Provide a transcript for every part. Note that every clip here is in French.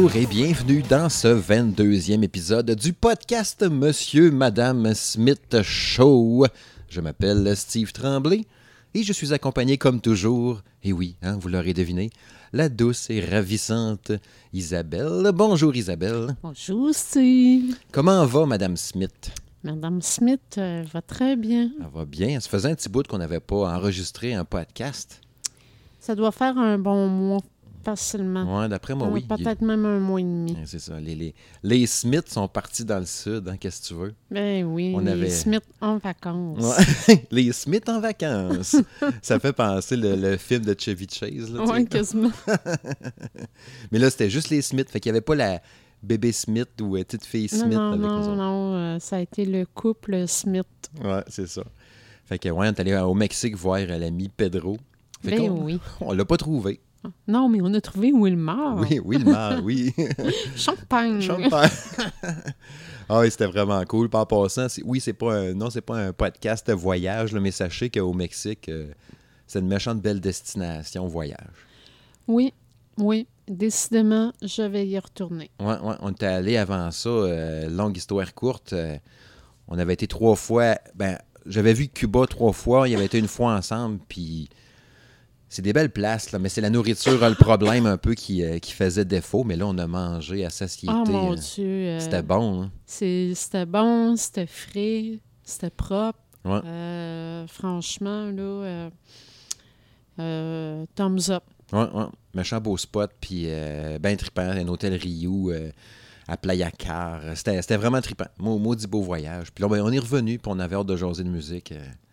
Bonjour et bienvenue dans ce 22e épisode du podcast Monsieur Madame Smith Show. Je m'appelle Steve Tremblay et je suis accompagné comme toujours, et oui, hein, vous l'aurez deviné, la douce et ravissante Isabelle. Bonjour Isabelle. Bonjour Steve. Comment va Madame Smith? Madame Smith euh, va très bien. Elle va bien. Ça faisait un petit bout qu'on n'avait pas enregistré un podcast. Ça doit faire un bon mois facilement. Ouais, d'après moi, Euh, oui. Peut-être même un mois et demi. Ouais, C'est ça. Les, les, les Smiths sont partis dans le sud, hein, qu'est-ce que tu veux? Ben oui, On les avait- Smith en vacances. Ouais. les Smiths en vacances. ça fait penser le, le film de Chevy Chase. Là, Ouais, quasiment. Mais là, c'était juste les Smiths. Fait qu'il n'y avait pas la bébé Smith ou euh, petite fille Non, Smith non, avec non, autres. non, euh, ça a été le couple Smith. Ouais, c'est ça. Fait que, ouais, on est allé au Mexique voir euh, l'ami Pedro. Fait Ben qu'on- oui. On l'a pas trouvé. Non, mais on a trouvé Wilmar. Oui, oui, le mal, oui. Champagne. Champagne. ah oui, c'était vraiment cool. Par passant, oui, c'est pas un, non, c'est pas un podcast voyage, là, mais sachez qu'au Mexique, euh, c'est une méchante belle destination voyage. Oui, oui. Décidément, je vais y retourner. Ouais, on était allé avant ça, euh, longue histoire courte. euh, on avait été trois fois. Ben, j'avais vu Cuba trois fois, il y avait été une fois ensemble, puis c'est des belles places, là, mais c'est la nourriture, le problème un peu qui, euh, qui faisait défaut. Mais là, on a mangé à satiété. Oh mon euh, Dieu. euh, C'était bon, hein? C'était bon, c'était frais, c'était propre. Ouais. Euh, franchement, là, thumbs up. Ouais, ouais. Méchant beau spot, puis ben trippant, un hôtel Rio à Playa Car. C'était vraiment trippant. Mau- Maudit beau voyage. Puis là, ben, on est revenu, puis on avait hâte de jaser de musique.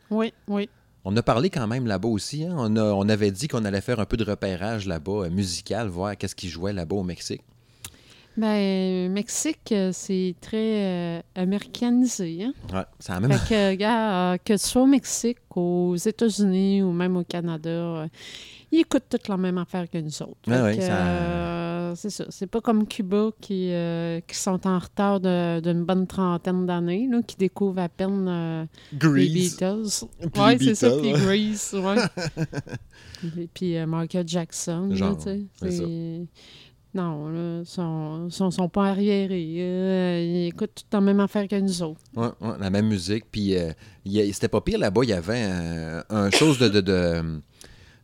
Oui, oui. On a parlé quand même là-bas aussi. hein. On, a- on avait dit qu'on allait faire un peu de repérage là-bas, euh, musical, voir qu'est-ce qui jouait là-bas au Mexique. Ben, Mexique, euh, c'est très euh, américanisé. Hein? Ouais, c'est la même. Fait que, euh, tu sois au Mexique, aux États-Unis ou même au Canada, euh, ils écoutent toutes la même affaire que nous autres. Que, ça- euh, c'est ça. C'est pas comme Cuba qui, euh, qui sont en retard d'une bonne trentaine d'années, là, qui découvrent à peine euh, les Beatles. Oui, c'est ça, puis. Grease, ouais. Puis euh, Michael Jackson, Genre, Non, là, ils sont, sont, sont pas arriérés. euh, ils écoutent toute la même affaire que nous autres. Ouais, ouais, la même musique. Puis euh, c'était pas pire là-bas. Il y avait un, un chose de, de, de,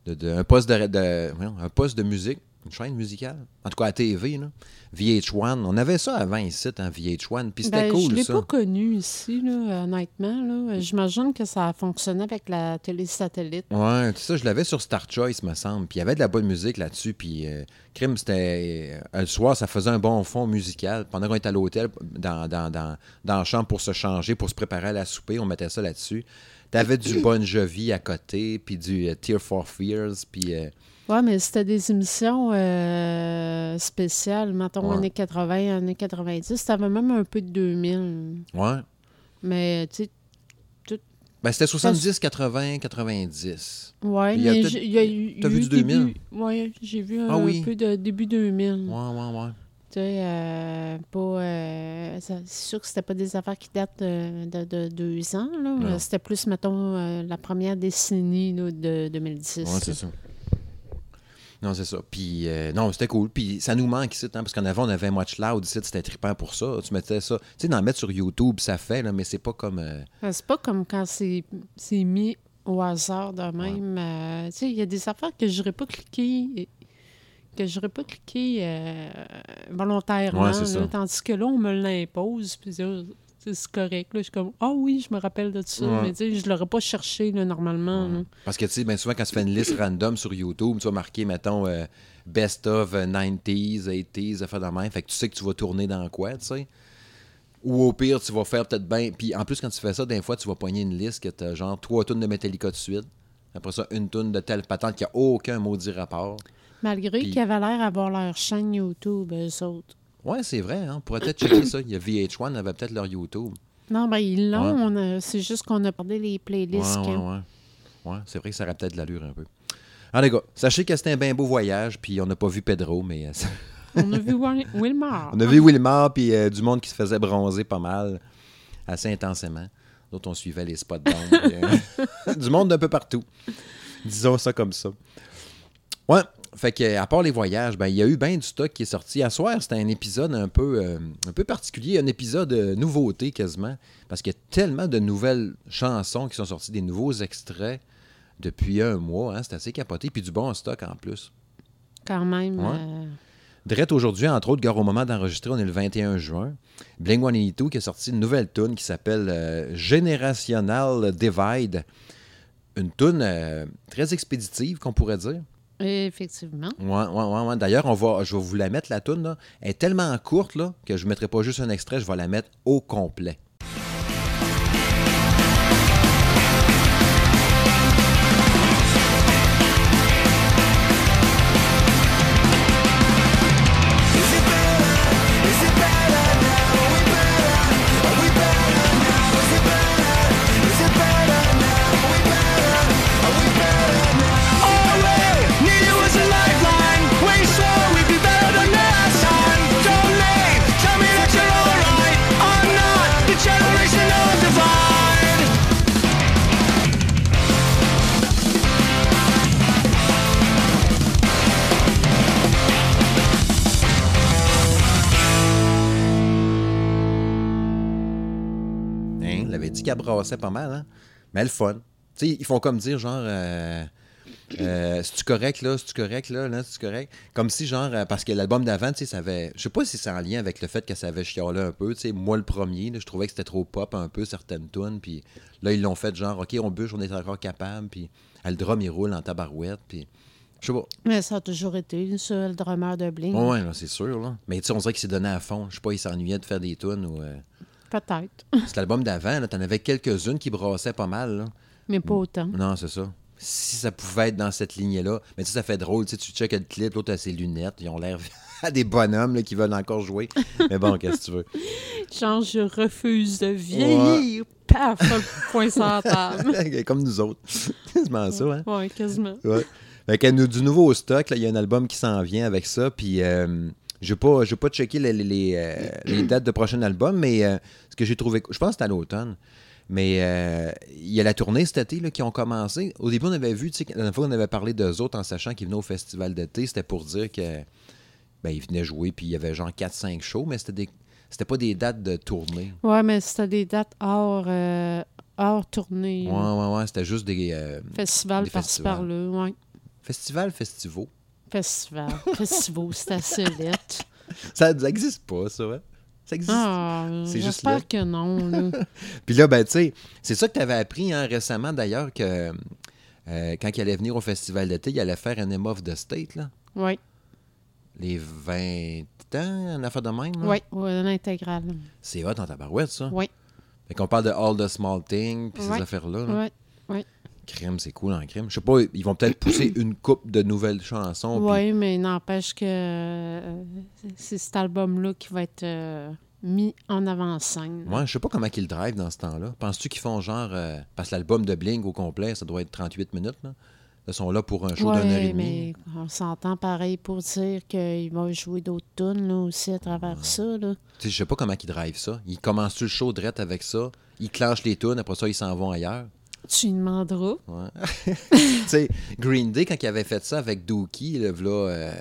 de- de- un poste de, de- voyons, un poste de musique, une chaîne musicale. En tout cas à TV, là. VH1. On avait ça avant ici, en VH1. Puis c'était Ben, cool je l'ai ça. pas connu ici, là, honnêtement. Là. J'imagine que ça a fonctionné avec la télé-satellite. Ouais, ça, je l'avais sur Star Choice, me semble. Puis il y avait de la bonne musique là-dessus. Puis euh, Crime, c'était. euh, le soir, ça faisait un bon fond musical. Pendant qu'on était à l'hôtel, dans, dans, dans, dans la chambre pour se changer, pour se préparer à la souper, on mettait ça là-dessus. T'avais du Bon Jovi à côté, puis du euh, Tear for Fears, puis. euh, Ouais, mais c'était des émissions euh, spéciales, mettons, Ouais. années 80, années 90. T'avais même un peu de 2000. ouais. Mais, tu sais, Ben, c'était 70, 80, 90. ouais, Il y a mais il y a eu. t'as vu du 2000? début- Ouais, j'ai vu un Ah oui. peu de début 2000. Ouais, ouais, ouais. Tu sais, euh, pas. euh, c'est sûr que c'était pas des affaires qui datent de, de- de deux ans, là. C'était plus, mettons, euh, la première décennie là, de 2010. Ouais, c'est ça. Non, c'est ça. Puis, euh, non, c'était cool. Puis, ça nous manque ici, hein, parce qu'en avant, on avait Much Loud ici, c'était trippant pour ça. Tu mettais ça. Tu sais, d'en mettre sur YouTube, ça fait, là, mais c'est pas comme. euh, Euh, C'est pas comme quand c'est c'est mis au hasard de même. euh, tu sais, il y a des affaires que j'aurais pas cliqué que j'aurais pas cliqué euh, volontairement. Ouais, là, tandis que là, on me l'impose. Puis c'est correct. Là, je suis comme Ah oui, je me rappelle de ça. Ouais. Mais tu sais, je l'aurais pas cherché là, normalement. là. Parce que, tu sais, bien souvent, quand tu fais une liste random sur YouTube, tu vas marquer, mettons, euh, Best of euh, 90s, 80s, affaires de même. Fait que tu sais que tu vas tourner dans quoi, tu sais. Ou au pire, tu vas faire peut-être bien. Puis en plus, quand tu fais ça, des fois, tu vas pogner une liste que tu as genre trois tonnes de Metallica de suite. Après ça, une tonne de telle patente qui a aucun maudit rapport. Malgré Puis- qu'ils avaient l'air d'avoir leur chaîne YouTube, eux autres. Ouais, c'est vrai, hein. On pourrait peut-être checker ça. Il y a VH1, avait peut-être leur YouTube. Non, ben ils l'ont. Ouais. C'est juste qu'on a parlé les playlists. ouais, quand- ouais. Ouais, c'est vrai que ça aurait peut-être de l'allure un peu. Ah, les gars, sachez que c'était un bien beau voyage, puis on n'a pas vu Pedro, mais euh, On a vu Wil- Wilmar. on a vu Wilmar, puis euh, du monde qui se faisait bronzer pas mal, assez intensément. D'autres, on suivait les spots d'ombre. euh, du monde d'un peu partout. Disons ça comme ça. Ouais, fait que, à part les voyages, ben, il y a eu bien du stock qui est sorti. À soir, c'était un épisode un peu, euh, un peu particulier, un épisode de nouveauté quasiment, parce qu'il y a tellement de nouvelles chansons qui sont sorties, des nouveaux extraits depuis un mois. Hein, c'est assez capoté, puis du bon stock en plus. Quand même. Ouais. euh, Drette aujourd'hui, entre autres, gars, au moment d'enregistrer, on est le 21 juin. Bling 182 qui a sorti une nouvelle tune qui s'appelle euh, Generational Divide. Une tune euh, très expéditive, qu'on pourrait dire. Effectivement. D'ailleurs, on va, je vais vous la mettre, la tune là. Elle est tellement courte là, que je ne mettrai pas juste un extrait, je vais la mettre au complet. Brassait pas mal, hein? Mais le fun. Tu sais, ils font comme dire, genre, euh, euh, c'est-tu correct, là? C'est-tu correct, là? là c'est-tu correct? Comme si, genre, euh, parce que l'album d'avant, tu sais, ça avait. Je sais pas si c'est en lien avec le fait que ça avait chialé un peu. Tu sais, moi, le premier, je trouvais que c'était trop pop un peu, certaines tunes. Puis là, ils l'ont fait, genre, OK, on bûche, on est encore capable. Puis le drum, il roule en tabarouette. Puis. Je sais pas. Mais ça a toujours été ça, le drummer de Bling. Ouais, ouais, c'est sûr, là. Mais tu sais, on dirait qu'il s'est donné à fond. Je sais pas, il s'ennuyait de faire des tunes ou. euh, Peut-être. C'est l'album d'avant, là. T'en avais quelques-unes qui brassaient pas mal, là. Mais pas autant. Non, c'est ça. Si ça pouvait être dans cette lignée-là. Mais tu sais, ça fait drôle. Tu sais, tu checkes le clip, l'autre a ses lunettes. Ils ont l'air à des bonhommes là, qui veulent encore jouer. Mais bon, qu'est-ce que tu veux? Genre, je refuse de vieillir. Paf! Point la table. Comme nous autres. Quasiment ça, hein? Ouais, quasiment. Ouais. Fait que nous- du nouveau stock, il y a un album qui s'en vient avec ça. Puis, euh, je n'ai pas, pas checké les, les- les, euh, les dates de prochain album, mais euh, ce que j'ai trouvé. Je pense que c'est à l'automne. Mais euh, il y a la tournée cet été là, qui ont commencé. Au début, on avait vu, tu sais, la dernière fois, on avait parlé d'eux autres en sachant qu'ils venaient au festival d'été. C'était pour dire que ben, ils venaient jouer, puis il y avait genre 4-5 shows, mais c'était des. C'était pas des dates de tournée. Ouais, mais c'était des dates hors, euh, hors tournée. Ouais, ouais, ouais. C'était juste des euh, Festival Des par-ci festivals. par-là. Ouais. festivals, festivals. Festival. Festival, c'est assez lettre. Ça n'existe pas, ça, hein? Ça existe. Ah, C'est juste là. j'espère que non. Là. Puis là, ben, tu sais, c'est ça que tu avais appris hein, récemment, d'ailleurs, que euh, quand il allait venir au festival d'été, il allait faire un M of the State, là. Oui, Les 20 ans, une affaire de même, là? oui, ouais, l'intégrale. C'est hot dans ta barouette, ça. Oui, Fait qu'on parle de All the Small Things, puis Ouais. ces affaires-là. là. oui. Crime, c'est cool en crime. Je sais pas, ils vont peut-être pousser une coupe de nouvelles chansons. Oui, mais n'empêche que euh, c'est cet album-là qui va être euh, mis en avant-scène. Ouais, je sais pas comment qu'ils le drive dans ce temps-là. Penses-tu qu'ils font genre. euh, parce que l'album de Bling au complet, ça doit être 38 minutes, là. Ils sont là pour un show d'une heure et Ouais, demie. mais on s'entend pareil pour dire qu'il va jouer d'autres tunes là, aussi à travers ça. Là. Je sais pas comment ils drive ça. Ils commencent-tu le show direct avec ça? Ils clenchent les tunes, après ça, ils s'en vont ailleurs. Tu lui demanderas. Ouais. tu sais, Green Day, quand ils avaient fait ça avec Dookie, v'là, euh,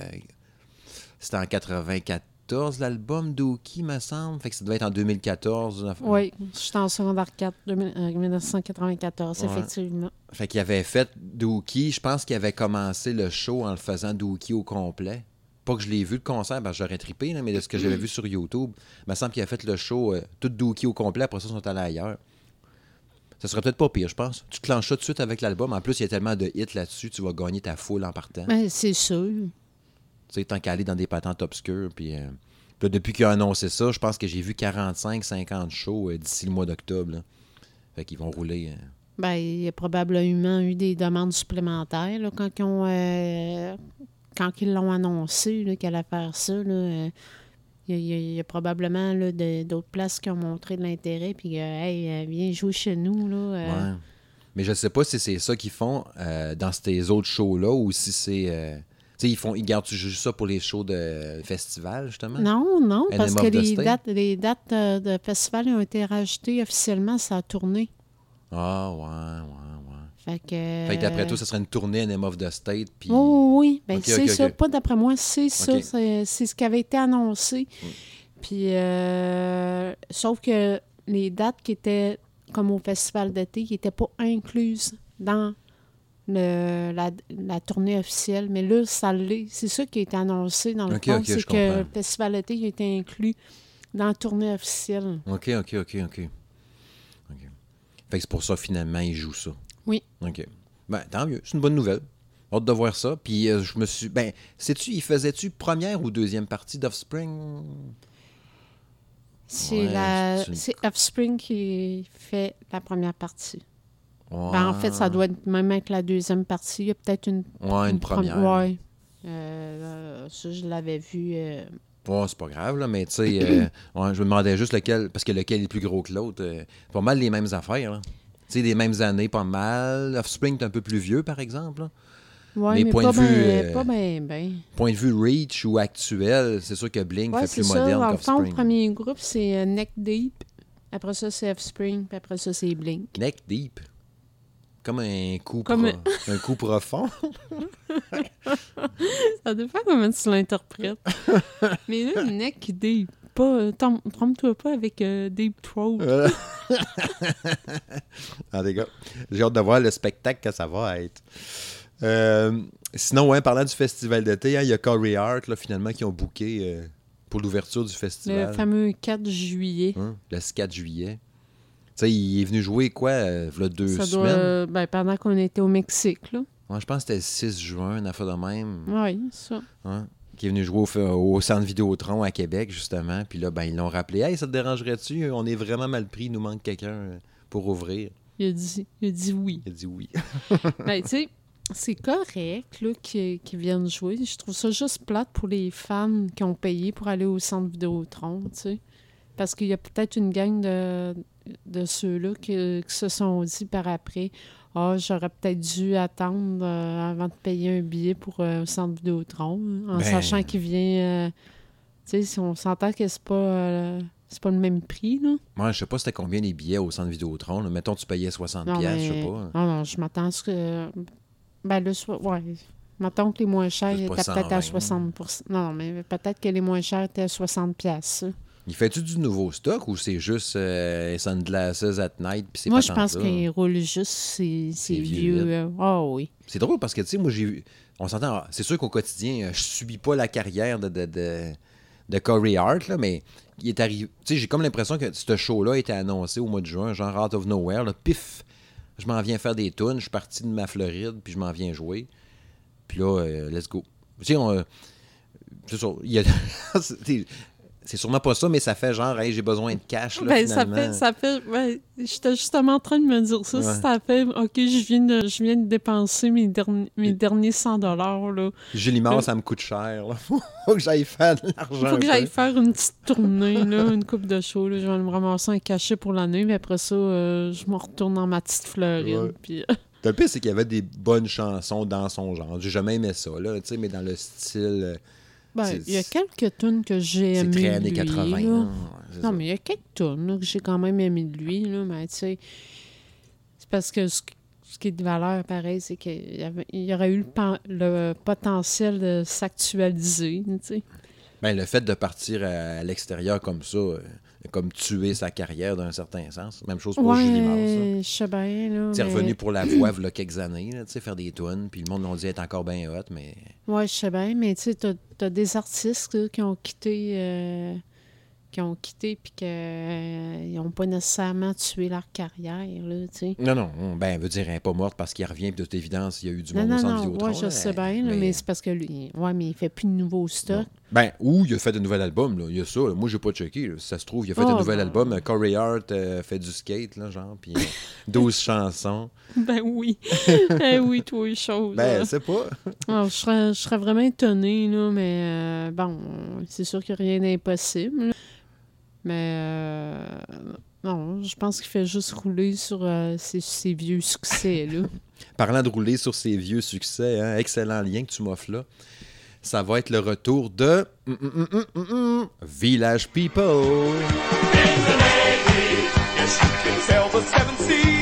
c'était en 94, l'album Dookie, me semble. Fait que ça devait être en 2014. une affaire- Oui, je suis en secondaire 4, 2000 euh, 1994, Ouais. effectivement. Fait qu'il avait fait Dookie. Je pense qu'il avait commencé le show en le faisant Dookie au complet. Pas que je l'ai vu le concert, ben j'aurais trippé, là, mais de ce que j'avais vu sur YouTube, il me semble qu'il a fait le show euh, tout Dookie au complet, après ça, ils sont allés ailleurs. Ça serait peut-être pas pire, je pense. Tu clenches ça tout de suite avec l'album. En plus, il y a tellement de hits là-dessus, tu vas gagner ta foule en partant. Ben, c'est sûr. Tu sais, tant qu'à aller dans des patentes obscures. Puis, euh, là, depuis qu'il a annoncé ça, je pense que j'ai vu 45-50 shows euh, d'ici le mois d'octobre. Fait qu'ils vont rouler. euh, Ben, il y a probablement eu des demandes supplémentaires là, quand, ils ont, euh, quand ils l'ont annoncé qu'elle allait faire ça. là, il y, a- il y probablement d'autres places qui ont montré de l'intérêt. Puis, euh, hey, euh, viens jouer chez nous. Là, euh. Ouais. Mais je sais pas si c'est ça qu'ils font euh, dans ces autres shows-là ou si c'est. euh, tu sais, ils, font, ils gardent juste ça pour les shows de festival, justement? Non, non, parce que les dates, les dates de festival ont été rajoutées officiellement, ça a tourné. Ah, ouais, ouais. Fait que. Fait que d'après toi, ça serait une tournée Name of the State. Puis... Oh, oui, ben c'est ça. Pas d'après moi, c'est ça. C'est c'est ce qui avait été annoncé. Mm. Puis, euh, sauf que les dates qui étaient comme au festival d'été, qui n'étaient pas incluses dans le, la, la tournée officielle. Mais là, ça l'est. C'est ça qui a été annoncé dans le fond, c'est que le festival d'été a été inclus dans la tournée officielle. OK, OK, OK, OK. OK. Fait que c'est pour ça, finalement, ils jouent ça. Oui. OK. Ben, tant mieux. C'est une bonne nouvelle. Hâte de voir ça. Puis euh, je me suis. Ben, sais-tu, il faisait-tu première ou deuxième partie d'Offspring? C'est Ouais, la c'est Offspring qui fait la première partie. Ouais. Ben, en fait, ça doit être même avec la deuxième partie. Il y a peut-être une, Ouais, une première. Ouais. Euh, ça, je l'avais vu. euh, Ouais, c'est pas grave, là, mais tu sais, euh, je me demandais juste lequel, parce que lequel est plus gros que l'autre. pas mal les mêmes affaires, là. Tu sais, des mêmes années, pas mal. Offspring est un peu plus vieux, par exemple. là. ouais, Mais mais, point pas de vue, euh, Pas bien. Point de vue reach ou actuel, c'est sûr que Blink Ouais, fait plus ça. moderne Dans le fond, le qu'Offspring. premier groupe, c'est euh, Neck Deep. Après ça, c'est Offspring. Puis après ça, c'est Blink. Neck deep. Comme un coup, Comme pro- un coup profond. Ça dépend comment tu l'interprètes. mais là, Neck Deep. Pas, euh, trompe-toi pas avec euh, Deep Throat. Ah, les gars, j'ai hâte de voir le spectacle que ça va être. Euh, sinon, ouais, parlant du festival d'été, hein, il y a Corey Hart, là, finalement, qui ont booké euh, pour l'ouverture du le festival. fameux 4 juillet. Hein, le 4 juillet. Tu sais, il est venu jouer, quoi, euh, v'là deux Ça doit, semaines? euh, ben, pendant qu'on était au Mexique, là. Je pense que c'était le 6 juin, une affaire de même. Oui, ça. Qui est venu jouer au, au centre Vidéotron à Québec, justement. Puis là, ben, ils l'ont rappelé. Hey, ça te dérangerait-tu? On est vraiment mal pris, il nous manque quelqu'un euh, pour ouvrir. Il a dit, il a dit oui. Il a dit oui. Ben, tu sais, c'est correct là, qu'ils viennent jouer. Je trouve ça juste plate pour les fans qui ont payé pour aller au centre Vidéotron, tu sais. Parce qu'il y a peut-être une gang de, de ceux-là qui, qui se sont dit par après Ah, j'aurais peut-être dû attendre euh, avant de payer un billet pour euh, au centre Vidéotron, en Ben- sachant qu'il vient. euh, tu sais, si on s'entend que c'est pas, c'est pas le même prix, là. Moi, je sais pas c'était combien les billets au centre Vidéotron. là. Mettons, tu payais 60$, Non, piastres, je sais mais- pas. Non, non, je m'attends à ce que. Ben, le soir. Ouais. Mettons que les moins chers étaient peut-être à 120, 60 Non, non, mais peut-être que les moins chers étaient à 60 piastres. Il fait-tu du nouveau stock ou c'est juste euh, Sunglasses at Night c'est Moi, je pense qu'il roule juste ces, vieux. euh, Ah oui. C'est drôle parce que, tu sais, moi, j'ai vu. On s'entend, c'est sûr qu'au quotidien, euh, je subis pas la carrière de, de, de, de Corey Hart, là, mais il est arrivé. Tu sais, j'ai comme l'impression que ce show-là a été annoncé au mois de juin, genre out of nowhere, là, pif, je m'en viens faire des tunes, je suis parti de ma Floride, puis je m'en viens jouer. Puis là, euh, let's go. Tu sais, on, c'est ça. il y a- c'est- sûrement pas ça, mais ça fait genre, hey, j'ai besoin de cash, là, Ben, ça fait. Ça fait ben, J'étais justement en train de me dire ça. Ouais. Ça fait. OK, je viens de, je viens de dépenser mes, derniers mes derniers 100 là. Julie Mars, ça me coûte cher, là. Faut que j'aille faire de l'argent. Il faut que j'aille faire une petite tournée, là, une coupe de show. Là. Je vais me ramasser un cachet pour l'année, mais après ça, euh, je me retourne dans ma petite Floride. Ouais. Puis, Le pire, c'est qu'il y avait des bonnes chansons dans son genre. J'ai jamais aimé ça, là, tu sais, mais dans le style. Ben, C'est- il y a quelques tunes que j'ai C'est aimées. très de années lui, 80. là. Non, c'est Non, mais il y a quelques tunes là, que j'ai quand même aimées de lui, là, mais tu sais, c'est parce que ce, ce qui est de valeur, pareil, c'est qu'il y, y aurait eu le, pan- le potentiel de s'actualiser, tu sais. Ben, le fait de partir à, à l'extérieur comme ça, euh, comme tuer sa carrière d'un certain sens. Même chose pour Julie Mars. je sais bien, là. Mais- revenu pour la voix, il y a quelques années, là, tu sais, faire des tunes, puis le monde l'ont dit être encore bien hot, mais. Ouais, je sais bien, mais tu sais, t'as, t'as des artistes là, qui ont quitté, euh, qui ont quitté, puis qu'ils n'ont pas nécessairement tué leur carrière, là. Non, non, ben, veut dire, elle n'est pas morte parce qu'il revient, puis de toute évidence, il y a eu du Non, monde au non, ouais, je là, sais bien, mais, c'est parce que lui, ouais, mais il fait plus de nouveaux stocks. Ben, ou il a fait un nouvel album, là. Il y a ça, là. Moi, j'ai pas checké. Si ça se trouve, il a fait un Oh, nouvel non. album. Euh, Corey Hart euh, fait du skate, là, genre, puis euh, 12 chansons. Ben oui. eh oui, toi, les choses. Ben, c'est pas. Alors, je, serais, je serais vraiment étonnée, là, mais euh, bon, c'est sûr que rien n'est impossible. Mais euh, non, je pense qu'il fait juste rouler sur euh, ses, ses vieux succès, là. Parlant de rouler sur ses vieux succès, hein, excellent lien que tu m'offres là. Ça va être le retour de hum, hum, hum, Village People. Yes, you can sail the seven seas.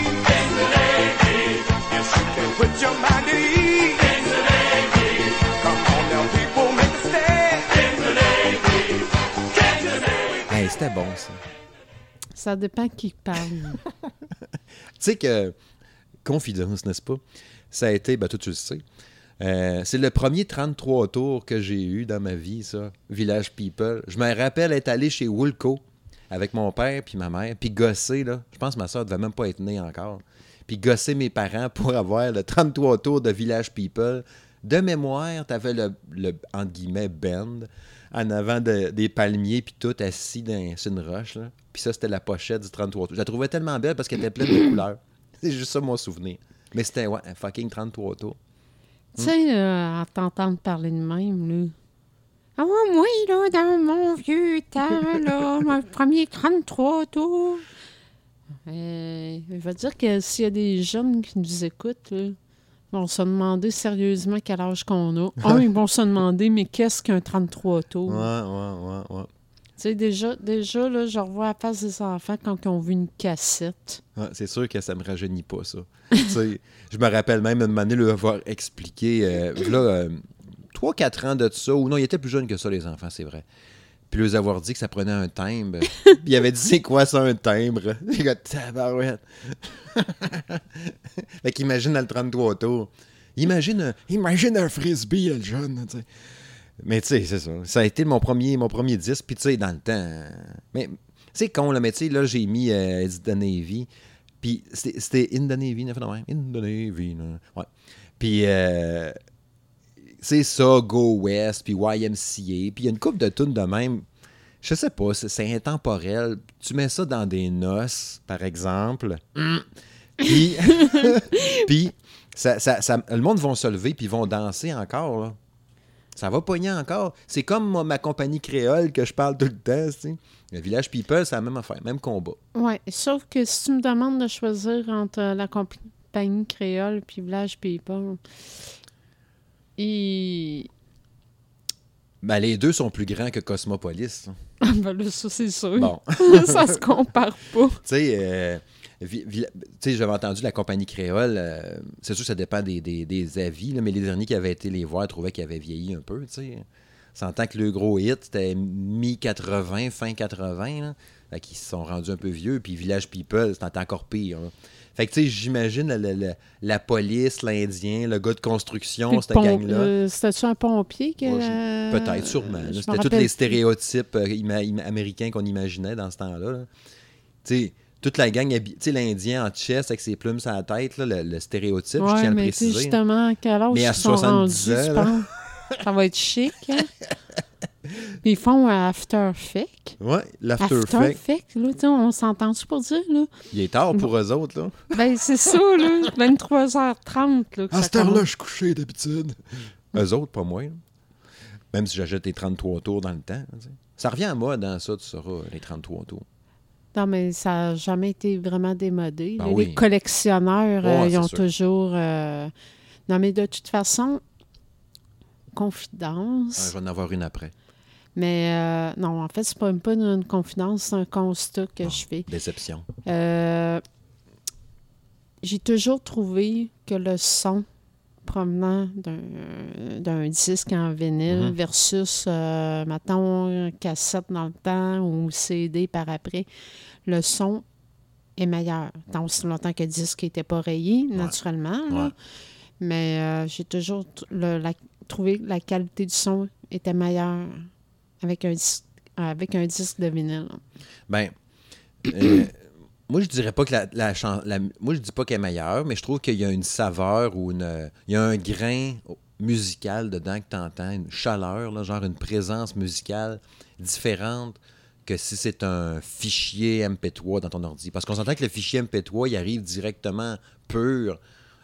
C'était bon, ça. Ça dépend qui parle. Tu sais que, confidence, n'est-ce pas? Ça a été, ben toi tu le sais, euh, c'est le premier 33 tours que j'ai eu dans ma vie, ça, Village People. Je me rappelle être allé chez Woolco avec mon père puis ma mère, puis gosser, là. Je pense que ma soeur devait même pas être née encore. Puis gosser mes parents pour avoir le 33 tours de Village People. De mémoire, t'avais le, le, entre guillemets, bend en avant de- des palmiers, puis tout assis dans, sur une roche, là. Puis ça, c'était la pochette du 33 tours. Je la trouvais tellement belle parce qu'elle était pleine de couleurs. C'est juste ça mon souvenir. Mais c'était, ouais, un fucking 33 tours. tu sais, euh, à t'entendre parler de même, là. Ah ouais, moi, là, dans mon vieux temps, là, mon premier 33 tours. Euh, je veux dire que s'il y a des jeunes qui nous écoutent, là, vont se demander sérieusement quel âge qu'on a. Un, ils vont se demander, mais qu'est-ce qu'un 33 tours? Ouais, ouais, ouais, ouais. Tu sais, déjà, déjà, là, je revois la face des enfants quand ils ont vu une cassette. C'est sûr que ça me rajeunit pas, ça. Je me rappelle même une année lui avoir expliqué, euh, là, euh, 3-4 ans de ça, ou non, il était plus jeune que ça, les enfants, c'est vrai. Puis lui avoir dit que ça prenait un timbre. Puis il avait dit, c'est quoi ça, un timbre? Il a dit, tabarouette. fait qu'imagine dans le 33 tours. Imagine un, imagine un frisbee, le jeune, tu sais. Mais tu sais, c'est ça. Ça a été mon premier, mon premier disque. Puis tu sais, dans le temps. euh, Mais c'est con, là, mais tu sais, là, j'ai mis euh, It's the Navy. Puis c'était c'était In the Navy, même. In the Navy, là. Ouais. Puis euh, c'est ça, Go West, puis YMCA. Puis il y a une couple de tunes de même. Je sais pas, c'est- intemporel. Tu mets ça dans des noces, par exemple. Puis, puis ça, ça- ça- le monde va se lever, puis ils vont danser encore, là. Ça va pogner encore. C'est comme ma compagnie créole que je parle tout le temps, tu sais. Le Village People, c'est la même affaire, même combat. Oui, sauf que si tu me demandes de choisir entre euh, la compagnie créole puis Village People, et... Ben, les deux sont plus grands que Cosmopolis. Ah, ben là, ça, c'est sûr. Bon. ça se compare pas. Tu sais, euh, tu sais, j'avais entendu la compagnie créole. euh, c'est sûr que ça dépend des, des- des avis, là, mais les derniers qui avaient été les voir trouvaient qu'ils avaient vieilli un peu. Tu. S'entend que le gros hit, c'était mi-80, fin 80. Là. Fait qu'ils se sont rendus un peu vieux. Puis Village People, c'était encore pire. là. Fait que, tu sais, j'imagine la, la- la- police, l'Indien, le gars de construction, cette gang-là. euh, C'était-tu un pompier? Que, Ouais, je- Peut-être, sûrement. je C'était tous les stéréotypes euh, américains qu'on imaginait dans ce temps-là. là. Tu sais, toute la gang, tu sais, l'Indien en chest avec ses plumes sur la tête, là, le, le stéréotype, je Ouais, tiens à le préciser. justement, quel âge Mais à ils sont 70 rendus, ans, là. Ça va être chic, hein? Puis ils font un after fake. Ouais, l'after After fake, là, tu sais, on s'entend-tu pour dire, là? Il est tard pour eux autres, là. Ben, c'est ça, là. 23h30, là. que À cette heure-là, je suis couché d'habitude. Eux autres, pas moi. là. Même si j'achète les 33 tours dans le temps. Ça revient à mode, dans ça, tu sauras, les 33 tours. Non, mais ça n'a jamais été vraiment démodé. Ben là. oui. Les collectionneurs, Ouais, euh, ils ont sûr. toujours. euh, Non, mais de toute façon, Ah, confidence. je vais en avoir une après. Mais euh, non, en fait, c'est pas pas une, une confidence, c'est un constat que Bon. je fais. Déception. Euh, J'ai toujours trouvé que le son provenant d'un disque en vinyle Mhm. versus, euh, mettons, cassette dans le temps ou CD par après, le son est meilleur. Tant aussi longtemps que le disque n'était pas rayé, naturellement. là. Ouais. Mais euh, j'ai toujours le- la- trouvé que la qualité du son était meilleure avec un, avec un disque de vinyle. Ben, euh, moi, je dirais pas que la, Moi, je dis pas qu'elle est meilleure, mais je trouve qu'il y a une saveur ou une. Il y a un grain musical dedans que tu entends, une chaleur, genre une présence musicale différente que si c'est un fichier MP3 dans ton ordi. Parce qu'on s'entend que le fichier MP3, il arrive directement pur.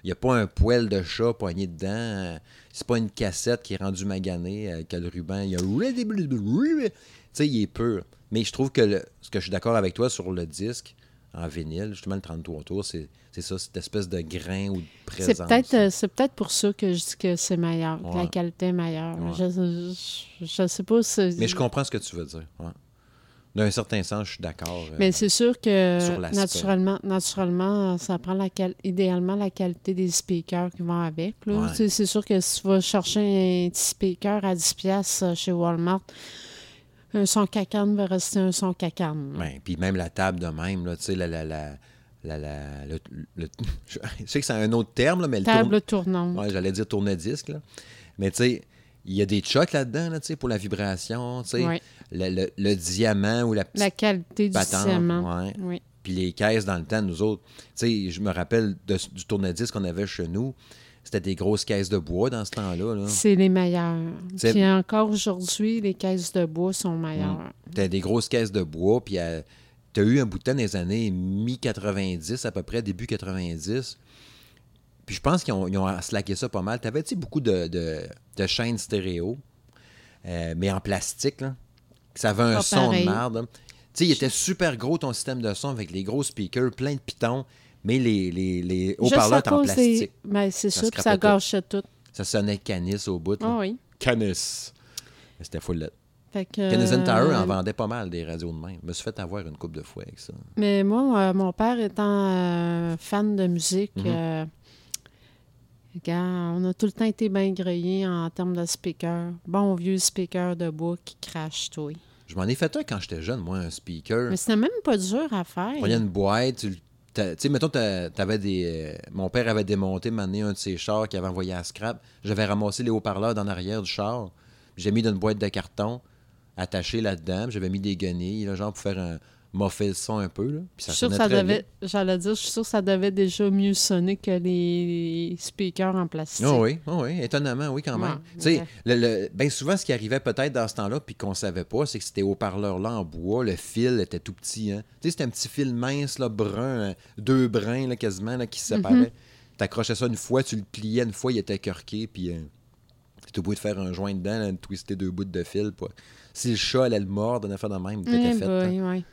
Il n'y a pas un poil de chat poigné dedans. euh, C'est pas une cassette qui est rendue maganée avec le ruban. Il y a... Tu sais, il est pur. Mais je trouve que le- ce que je suis d'accord avec toi sur le disque, en vinyle, justement, le 33 tours, c'est c'est ça, cette espèce de grain ou de présence. C'est peut-être euh, c'est peut-être pour ça que je dis que c'est meilleur, que la qualité est meilleure. Ouais. Je, je, je sais pas si... Mais je comprends ce que tu veux dire. ouais. D'un certain sens, je suis d'accord. euh, Mais c'est sûr que Sur naturellement, naturellement, ça prend la idéalement la qualité des speakers qui vont avec. Ouais. C'est sûr que si tu vas chercher un petit speaker à 10$ piastres, euh, chez Walmart, Un son cacane va rester un son cacane. Ouais, puis même la table de même, là, tu sais, la, la, la, la, la- le- le- je sais que c'est un autre terme, là, mais le Table tourne- tournante. Ouais, j'allais dire tourne-disque, là. Mais tu sais, il y a des chocs là-dedans, là, tu sais, pour la vibration, tu sais. Ouais. Le, le- le diamant ou la petite La qualité du diamant. ouais. Oui. Puis les caisses dans le temps, nous autres, tu sais, je me rappelle de- du tourne-disque qu'on avait chez nous. C'était des grosses caisses de bois dans ce temps-là. Là. C'est les meilleurs. Puis encore aujourd'hui, les caisses de bois sont meilleures. T'as des grosses caisses de bois, puis tu as eu un bout de temps dans les années mi-90, à peu près, début 90. Puis je pense qu'ils ont, ils ont slacké ça pas mal. T'avais, tu sais, beaucoup de, de, de chaînes stéréo, euh, mais en plastique, là? que Ça avait un Pas son pareil. de merde. Tu sais, il était super gros ton système de son avec les gros speakers, plein de pitons, mais les, les, les haut-parleurs en plastique. Ben, c'est puis scrapait ça gâchait tout. Ça sonnait canis au bout. Ah oui. Canis. Mais C'était full let. Fait que, Tower euh, en vendait pas mal des radios de même. Je me suis fait avoir une coupe de fois avec ça. Mais moi, euh, mon père étant euh, fan de musique, Mhm. euh, regarde, on a tout le temps été bien grillés en termes de speaker. Bon vieux speaker de bois qui crache, toi. Je m'en ai fait un quand j'étais jeune, moi, un speaker. Mais c'était même pas dur à faire. Tu prenais une boîte, tu sais, mettons, t'avais des. euh, mon père avait démonté, m'amené un de ses chars qu'il avait envoyé à scrap. J'avais ramassé les haut-parleurs dans l'arrière du char. J'ai mis dans une boîte de carton, attaché là-dedans. J'avais mis des guenilles, là, genre pour faire un. Moffer le son un peu, là. Puis Je suis sonnait ça devait, j'allais dire, je suis sûre que ça devait déjà mieux sonner que les speakers en plastique. Ah oui, ah oui, étonnamment, oui, quand même. Ouais, Tu le, le- ben souvent, ce qui arrivait peut-être dans ce temps-là, puis qu'on savait pas, c'est que c'était haut-parleur-là en bois, le fil était tout petit. Hein? Tu sais, c'était un petit fil mince, là, brun, hein, deux brins là, quasiment, là, qui se séparaient. Mhm. T'accrochais ça une fois, tu le pliais une fois, il était corqué, puis euh, t'étais obligé de faire un joint dedans, de twister deux bouts de fil. Quoi. Si le chat allait le mordre, on a fait de même, il était Eh fait. boy, ouais.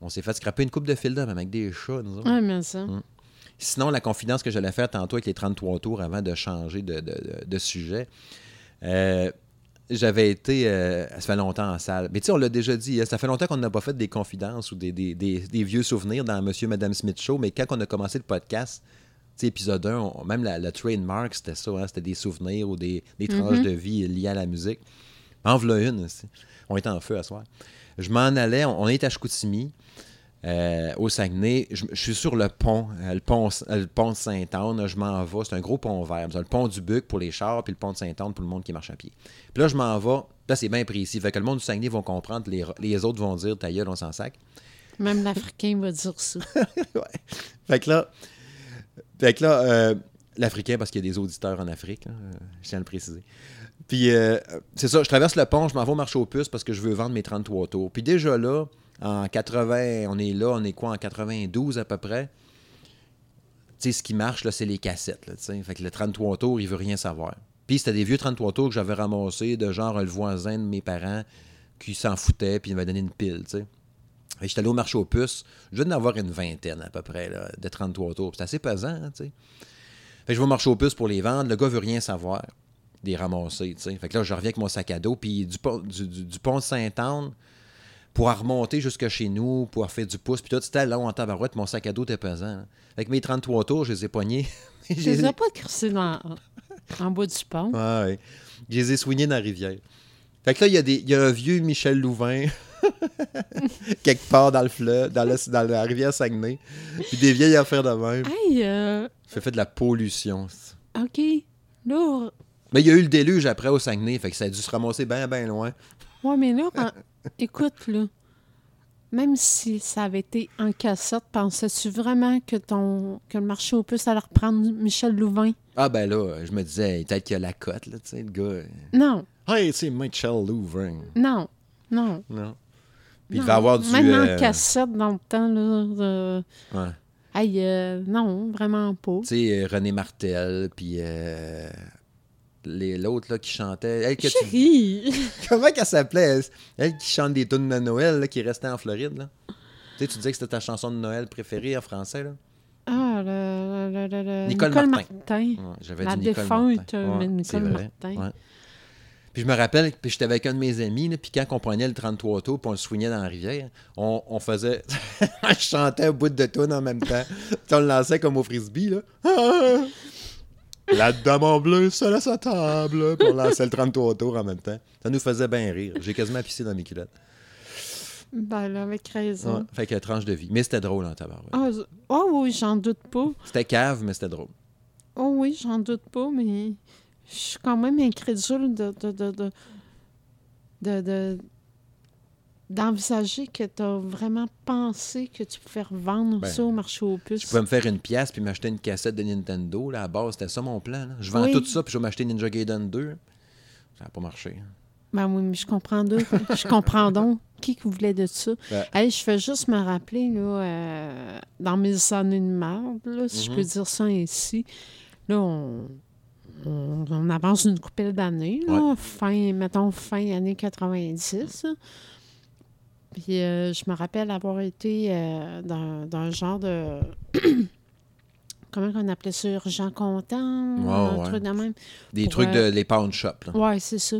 On s'est fait scraper une coupe de fil d'homme avec des chats, nous autres. Ouais, mais ça. Mm. Sinon, la confidence que j'allais faire tantôt avec les 33 tours avant de changer de, de- de- de sujet, euh, j'avais été, euh, ça fait longtemps en salle, mais tu sais, on l'a déjà dit, hein, ça fait longtemps qu'on n'a pas fait des confidences ou des, des- des- des vieux souvenirs dans Monsieur Madame Smith Show, mais quand on a commencé le podcast, tu sais, épisode 1, on- même la, la trademark, c'était ça, hein, c'était des souvenirs ou des, tranches Mhm. de vie liées à la musique. En une, aussi. on était en feu à soir. Je m'en allais, on, on est à Chicoutimi, euh, au Saguenay. Je, je suis sur le pont, euh, le pont, euh, pont de Sainte-Anne. Je m'en vais. C'est un gros pont vert. Le pont du Buc pour les chars, puis le pont de Sainte-Anne pour le monde qui marche à pied. Puis là, je m'en vais. Là, c'est bien précis. Fait que le monde du Saguenay vont comprendre. Les, les autres vont dire ta gueule, on s'en sac. Même l'Africain va dire ça. Fait que là, fait que là euh, l'Africain, parce qu'il y a des auditeurs en Afrique, je tiens à le préciser. Puis, euh, c'est ça, je traverse le pont, je m'en vais au marché aux puces parce que je veux vendre mes 33 tours. Puis déjà là, en 80, on est là, on est quoi, en 92 à peu près? Tu sais, ce qui marche, là, c'est les cassettes, là, tu sais. Fait que le 33 tours, il veut rien savoir. Puis c'était des vieux 33 tours que j'avais ramassés de genre le voisin de mes parents qui s'en foutait, puis il m'a donné une pile, tu sais. J'étais allé au marché aux puces. Je viens d'en avoir une vingtaine à peu près là, de 33 tours. C'est assez pesant, hein, tu sais. Fait que je vais au marché aux puces pour les vendre. Le gars veut rien savoir des ramasser, tu sais. Fait que là, je reviens avec mon sac à dos. Puis du, pont- du, du- du pont de Sainte-Anne, pour remonter jusque chez nous, pour faire du pouce, puis tout, c'était long en tabarouette. Mon sac à dos était pesant. hein. Avec mes 33 tours, je les ai poignés. Je les ai- pas crissés dans, en bas du pont? Ouais, ouais. Je les ai soignés dans la rivière. Fait que là, il y, a des- il y a un vieux Michel Louvain, quelque part dans le fleuve, dans, le- dans la rivière Saguenay, puis des vieilles affaires de même. Hey, euh, Ça fait de la pollution. OK. Là, Mais il y a eu le déluge après au Saguenay, fait que ça a dû se ramasser bien, bien loin. ouais, mais là, quand- écoute, là, même si ça avait été en cassette, pensais-tu vraiment que ton que le marché aux puces allait reprendre Michel Louvain? Ah ben là, je me disais, peut-être qu'il y a la cote, là, tu sais, le gars. Non, Hey, c'est Michel Louvain. non, non. Non. Puis il devait avoir du... Même euh, en cassette dans le temps, là. de- ouais. Hey, euh, non, vraiment pas. Tu sais, euh, René Martel, puis euh, l'autre qui chantait. Elle, que tu- Chérie! Comment qu'elle s'appelait? Elle, qui chante des tunes de Noël, là, qui restait en Floride, là. Tu sais, tu disais que c'était ta chanson de Noël préférée en français, là? Ah, le, le- le- le- Nicole Nicole, Martin. Martin. Ouais, J'avais dit Nicole défunte, Martin. euh, Ouais, Nicole vrai. Martin. Ouais. Puis je me rappelle, puis j'étais avec un de mes amis, là, puis quand on prenait le 33 tours, puis on le soignait dans la rivière, on, on faisait... je chantais un bout de tune en même temps. Puis on le lançait comme au frisbee, là. La dame en bleu, seule à sa table. Puis on lançait le 33 tours en même temps. Ça nous faisait bien rire. J'ai quasiment pissé dans mes culottes. Ben là, avec raison. Ouais, fait que tranche de vie. Mais c'était drôle en tabarouette. Ah, je- oh oui, j'en doute pas. C'était cave, mais c'était drôle. Oh oui, j'en doute pas, mais je suis quand même incrédule de, de, de, de- de- d'envisager que tu as vraiment pensé que tu pouvais revendre Ben, ça au marché aux puces? Je pouvais me faire une pièce puis m'acheter une cassette de Nintendo. Là, à base, c'était ça mon plan. là. Je vends Oui. tout ça puis je vais m'acheter Ninja Gaiden 2. Ça n'a pas marché. hein. Ben oui, mais je comprends donc. je comprends donc qui qui voulait de ça. Ouais. Hey, je fais juste me rappeler, là, euh, dans mes années de marde, là, si je Mhm. peux dire ça ainsi, là, on, on, on avance une couple d'années, là, fin, mettons, fin année 90. là. Puis euh, je me rappelle avoir été euh, dans, dans un genre de... Comment on appelait ça? Urgent? Ouais, un ouais. truc de même. Des Pour, trucs de euh, les pawn shops. Là. Oui, c'est ça.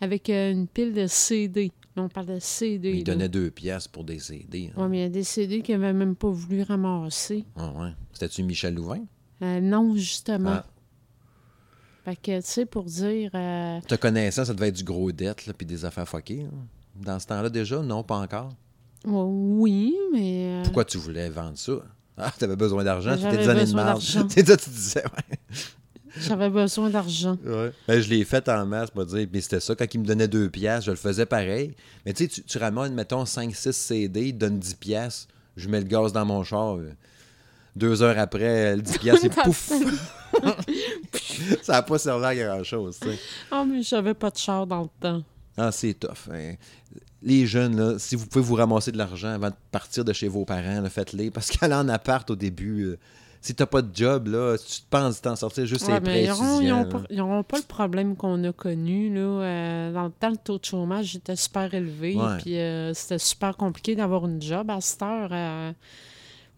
Avec une pile de CD. On parle de CD. Ils donnaient deux pièces pour des CD. hein. Ouais, mais il y a des CD qu'ils n'avaient même pas voulu ramasser. Ah ouais. C'était-tu Michel Louvain? Euh, non, justement. Ah. Fait que, tu sais, pour dire... euh, Te connaissant, ça devait être du gros dette puis des affaires fuckées. hein. Dans ce temps-là déjà? Non, pas encore. ouais, oui, mais... euh, Pourquoi tu voulais vendre ça? Ah, t'avais besoin d'argent, c'était des années de d'argent. C'est ça tu disais, ouais. J'avais besoin d'argent. Ouais. Ben, je l'ai fait en masse, pas dire. Mais c'était ça, quand il me donnait deux pièces, je le faisais pareil. Mais tu sais, tu- tu ramènes, mettons, 5-6 CD, il te donne 10 pièces, je mets le gaz dans mon char. Deux heures après, le 10 pièces, et pouf! ça n'a pas servi à grand-chose, tu sais. Ah, mais j'avais pas de char dans le temps. Ah, c'est tough. hein. Les jeunes, là, si vous pouvez vous ramasser de l'argent avant de partir de chez vos parents, faites-les. Parce qu'aller en appart au début, euh, si t'as pas de job, là, tu te penses t'en sortir juste Ouais, les prêts ils n'auront pas, le problème qu'on a connu. Là. Euh, dans le temps, le taux de chômage était super élevé. Ouais. Puis euh, c'était super compliqué d'avoir une job à cette heure. euh,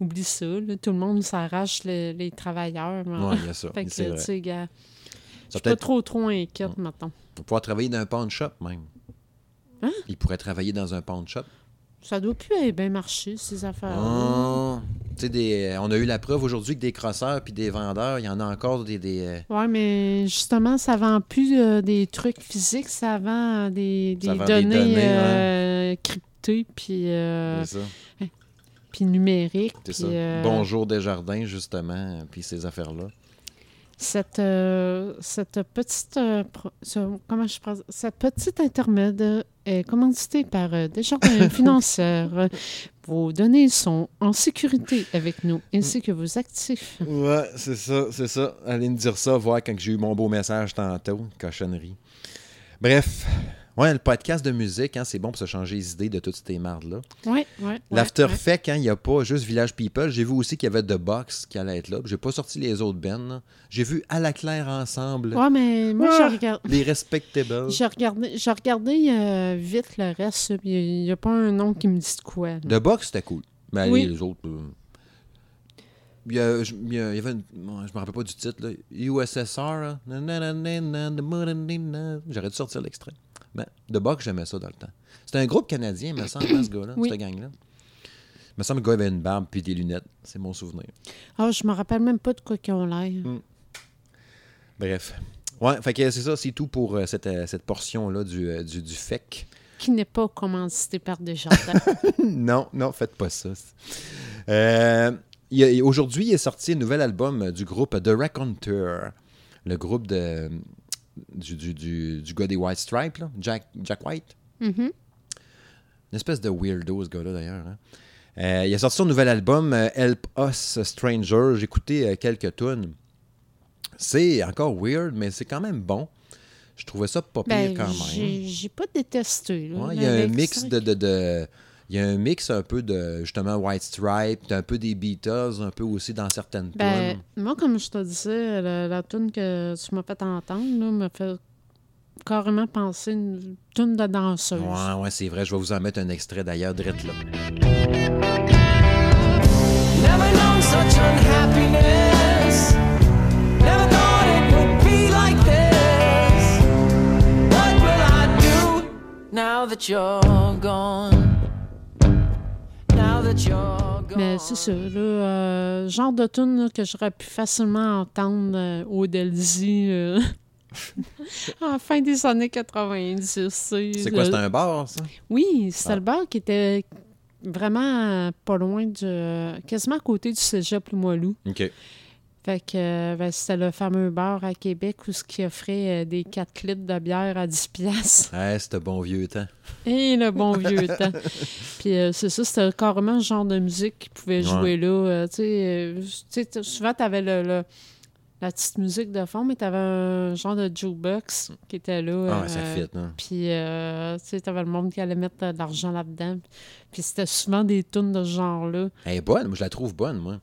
oublie ça. là. tout le monde s'arrache le- les travailleurs. Ouais, il y a ça. fait que, Ça je suis peut pas être trop, trop inquiète maintenant. pour pouvoir travailler dans un pawn shop, même. Hein? Il pourrait travailler dans un pawn shop. Ça doit plus bien marcher, ces affaires Ah, tu sais, des- on a eu la preuve aujourd'hui que des crosseurs puis des vendeurs, il y en a encore des... des euh, Oui, mais justement, ça vend plus euh, des trucs physiques, ça vend des, des Ça vend des données, données, euh, cryptées puis, euh, c'est ça. puis numériques. C'est puis, ça. euh, Bonjour Desjardins, justement, puis ces affaires-là. Cette, euh, cette petite euh, pro- ce- comment je cette petite intermède est commanditée par euh, Desjardins Financières. Vos données sont en sécurité avec nous, ainsi que vos actifs. Ouais, c'est ça, c'est ça. Allez me dire ça, voir quand j'ai eu mon beau message tantôt. Cochonnerie. Bref, Ouais, le podcast de musique, hein, c'est bon pour se changer les idées de toutes ces mardes-là. Oui, oui. L'After ouais, hein, il n'y a pas juste Village People. J'ai vu aussi qu'il y avait The Box qui allait être là. J'ai pas sorti les autres bennes. J'ai vu À la Claire Ensemble. Ouais, mais moi, je ah! regarde. Les Respectables. J'ai regardé, j'ai regardé euh, vite le reste. Il n'y a, pas un nom qui me dit de quoi. The Box, c'était cool. Mais les autres. Il y, avait une, je me rappelle pas du titre là. USSR. Hein. J'aurais dû sortir l'extrait. Mais The Box, j'aimais ça dans le temps. C'était un groupe canadien, il me semble, ce gars-là, Oui. cette gang-là. Il me semble que le gars avait une barbe puis des lunettes. C'est mon souvenir. Ah, je me rappelle même pas de quoi qu'ils ont l'air. Bref. Ouais, fait que c'est ça, c'est tout pour euh, cette, euh, cette portion-là du, euh, du, du FEC. Qui n'est pas commandité par Desjardins. non, non, faites pas ça. Euh, Aujourd'hui, il est sorti un nouvel album du groupe The Raconteur. Le groupe de, du, du, du, du gars des White Stripes, là, Jack, Jack White. Mhm. Une espèce de weirdo, ce gars-là, d'ailleurs. hein. Euh, il a sorti son nouvel album, euh, Help Us Stranger. J'ai écouté euh, quelques tunes. C'est encore weird, mais c'est quand même bon. Je trouvais ça pas pire Ben, quand même. j'ai pas détesté. là, Ouais, il y a un mix ça. de, de, de- Il y a un mix un peu de, justement, White Stripe, un peu des Beatles, un peu aussi dans certaines Ben, tunes. moi, comme je te disais, la, la tune que tu m'as fait entendre m'a fait carrément penser une tune de danseuse. Ouais, ouais, c'est vrai. Je vais vous en mettre un extrait d'ailleurs, drette là. Never known such unhappiness. Never thought it would be like this. What will I do now that you're gone? Mais c'est ça, là, euh, genre de tune que j'aurais pu facilement entendre euh, au Delzy euh, en la fin des années 90. C'est C'est quoi, c'est un bar, ça? Oui, c'était Ah. le bar qui était vraiment euh, pas loin du... quasiment à côté du cégep Limoilou. OK. Fait que euh, ben, c'était le fameux bar à Québec où ce qui offrait euh, des 4 litres de bière à 10 piastres. Ouais, c'était bon vieux temps. Et le bon vieux temps. Puis euh, c'est ça, c'était carrément le genre de musique qui pouvait jouer là. Euh, tu sais, souvent, tu avais le, le- la petite musique de fond, mais tu avais un genre de jukebox qui était là. Ah, euh, ça fit, non? Puis, tu sais, t'avais le monde qui allait mettre de l'argent là-dedans. Puis c'était souvent des tunes de ce genre-là. Elle est bonne, moi, je la trouve bonne, moi.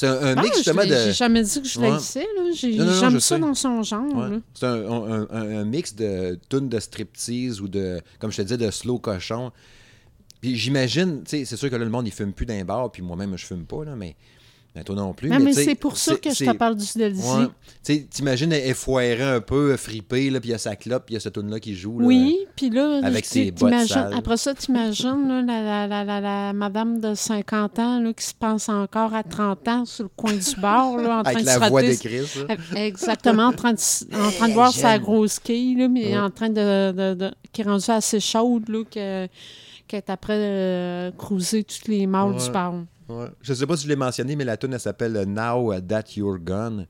C'est un, un Ah, mix, justement, de... J'ai jamais dit que je Ouais. l'haïssais, là. J'aime ça sais. dans son genre, Ouais. C'est un, un- un- un mix de tunes de striptease ou de, comme je te disais, de slow cochon. Puis j'imagine, tu sais, c'est sûr que là, le monde, il fume plus d'un bar, puis moi-même, je fume pas, là, mais ben, toi non plus. Non, mais c'est pour ça que je te parle du Delzy. Ouais. Tu sais, t'imagines, elle est foirée un peu, fripée, là, puis il y a sa clope, puis il y a cette tune-là qui joue. là. Oui, puis là, Avec ses bottes t'imagines- sales. après ça, t'imagines là, la, la, la, la, la madame de 50 ans là, qui se pense encore à 30 ans sur le coin du bar, là, en train Avec de la voix rater- de Chris. là. Exactement, en train de, en train de voir sa grosse quille, là, mais Ouais. en train de, de, de- qui est rendue assez chaude, là, que- qu'elle est après euh, cruiser toutes les mâles Ouais. du bar. Ouais. Je sais pas si je l'ai mentionné, mais la tune elle s'appelle Now That You're Gone.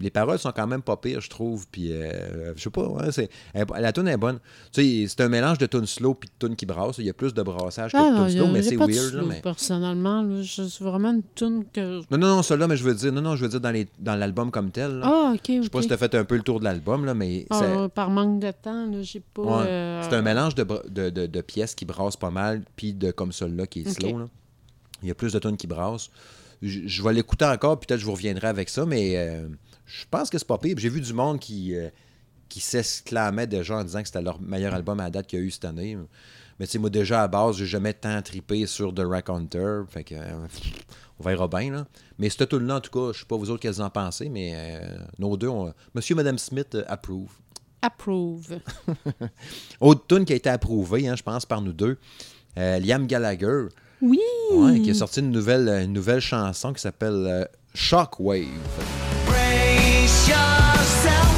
Les paroles sont quand même pas pires, je trouve. Puis, euh, je sais pas, ouais, c'est, elle- la tune est bonne. Tu sais, c'est un mélange de tune slow puis de tune qui brasse. Il y a plus de brassage que Ah, de non, tune a- slow, mais c'est pas weird. là, slow, mais... personnellement. C'est vraiment une tune que... Non, non, non, celle-là, mais je veux dire, non, non, je veux dire dans, les, dans l'album comme tel. là. Ah, OK, je sais pas si t'as fait un peu le tour de l'album, là, mais Ah, c'est- par manque de temps, là, j'ai pas... ouais, euh, c'est un mélange de, bra- de, de- de pièces qui brassent pas mal, puis de comme celle-là qui est slow. là. Il y a plus de tunes qui brassent. Je, je vais l'écouter encore, puis peut-être je vous reviendrai avec ça, mais euh, je pense que c'est pas pire. J'ai vu du monde qui, euh, qui s'exclamait déjà en disant que c'était leur meilleur album à date qu'il y a eu cette année. Mais tu sais, moi, déjà, à base, j'ai jamais tant tripé sur The Rack Hunter. Fait que, euh, on verra bien, là. Mais cette tune-là, en tout cas, je sais pas vous autres qu'elles en pensez, mais euh, nos deux, on- Monsieur et Madame Smith approve. Approve. Autre tune qui a été approuvée, hein, je pense, par nous deux, Liam Gallagher, Oui! ouais, qui a sorti une nouvelle, une nouvelle chanson qui s'appelle euh, Shockwave. Brace yourself,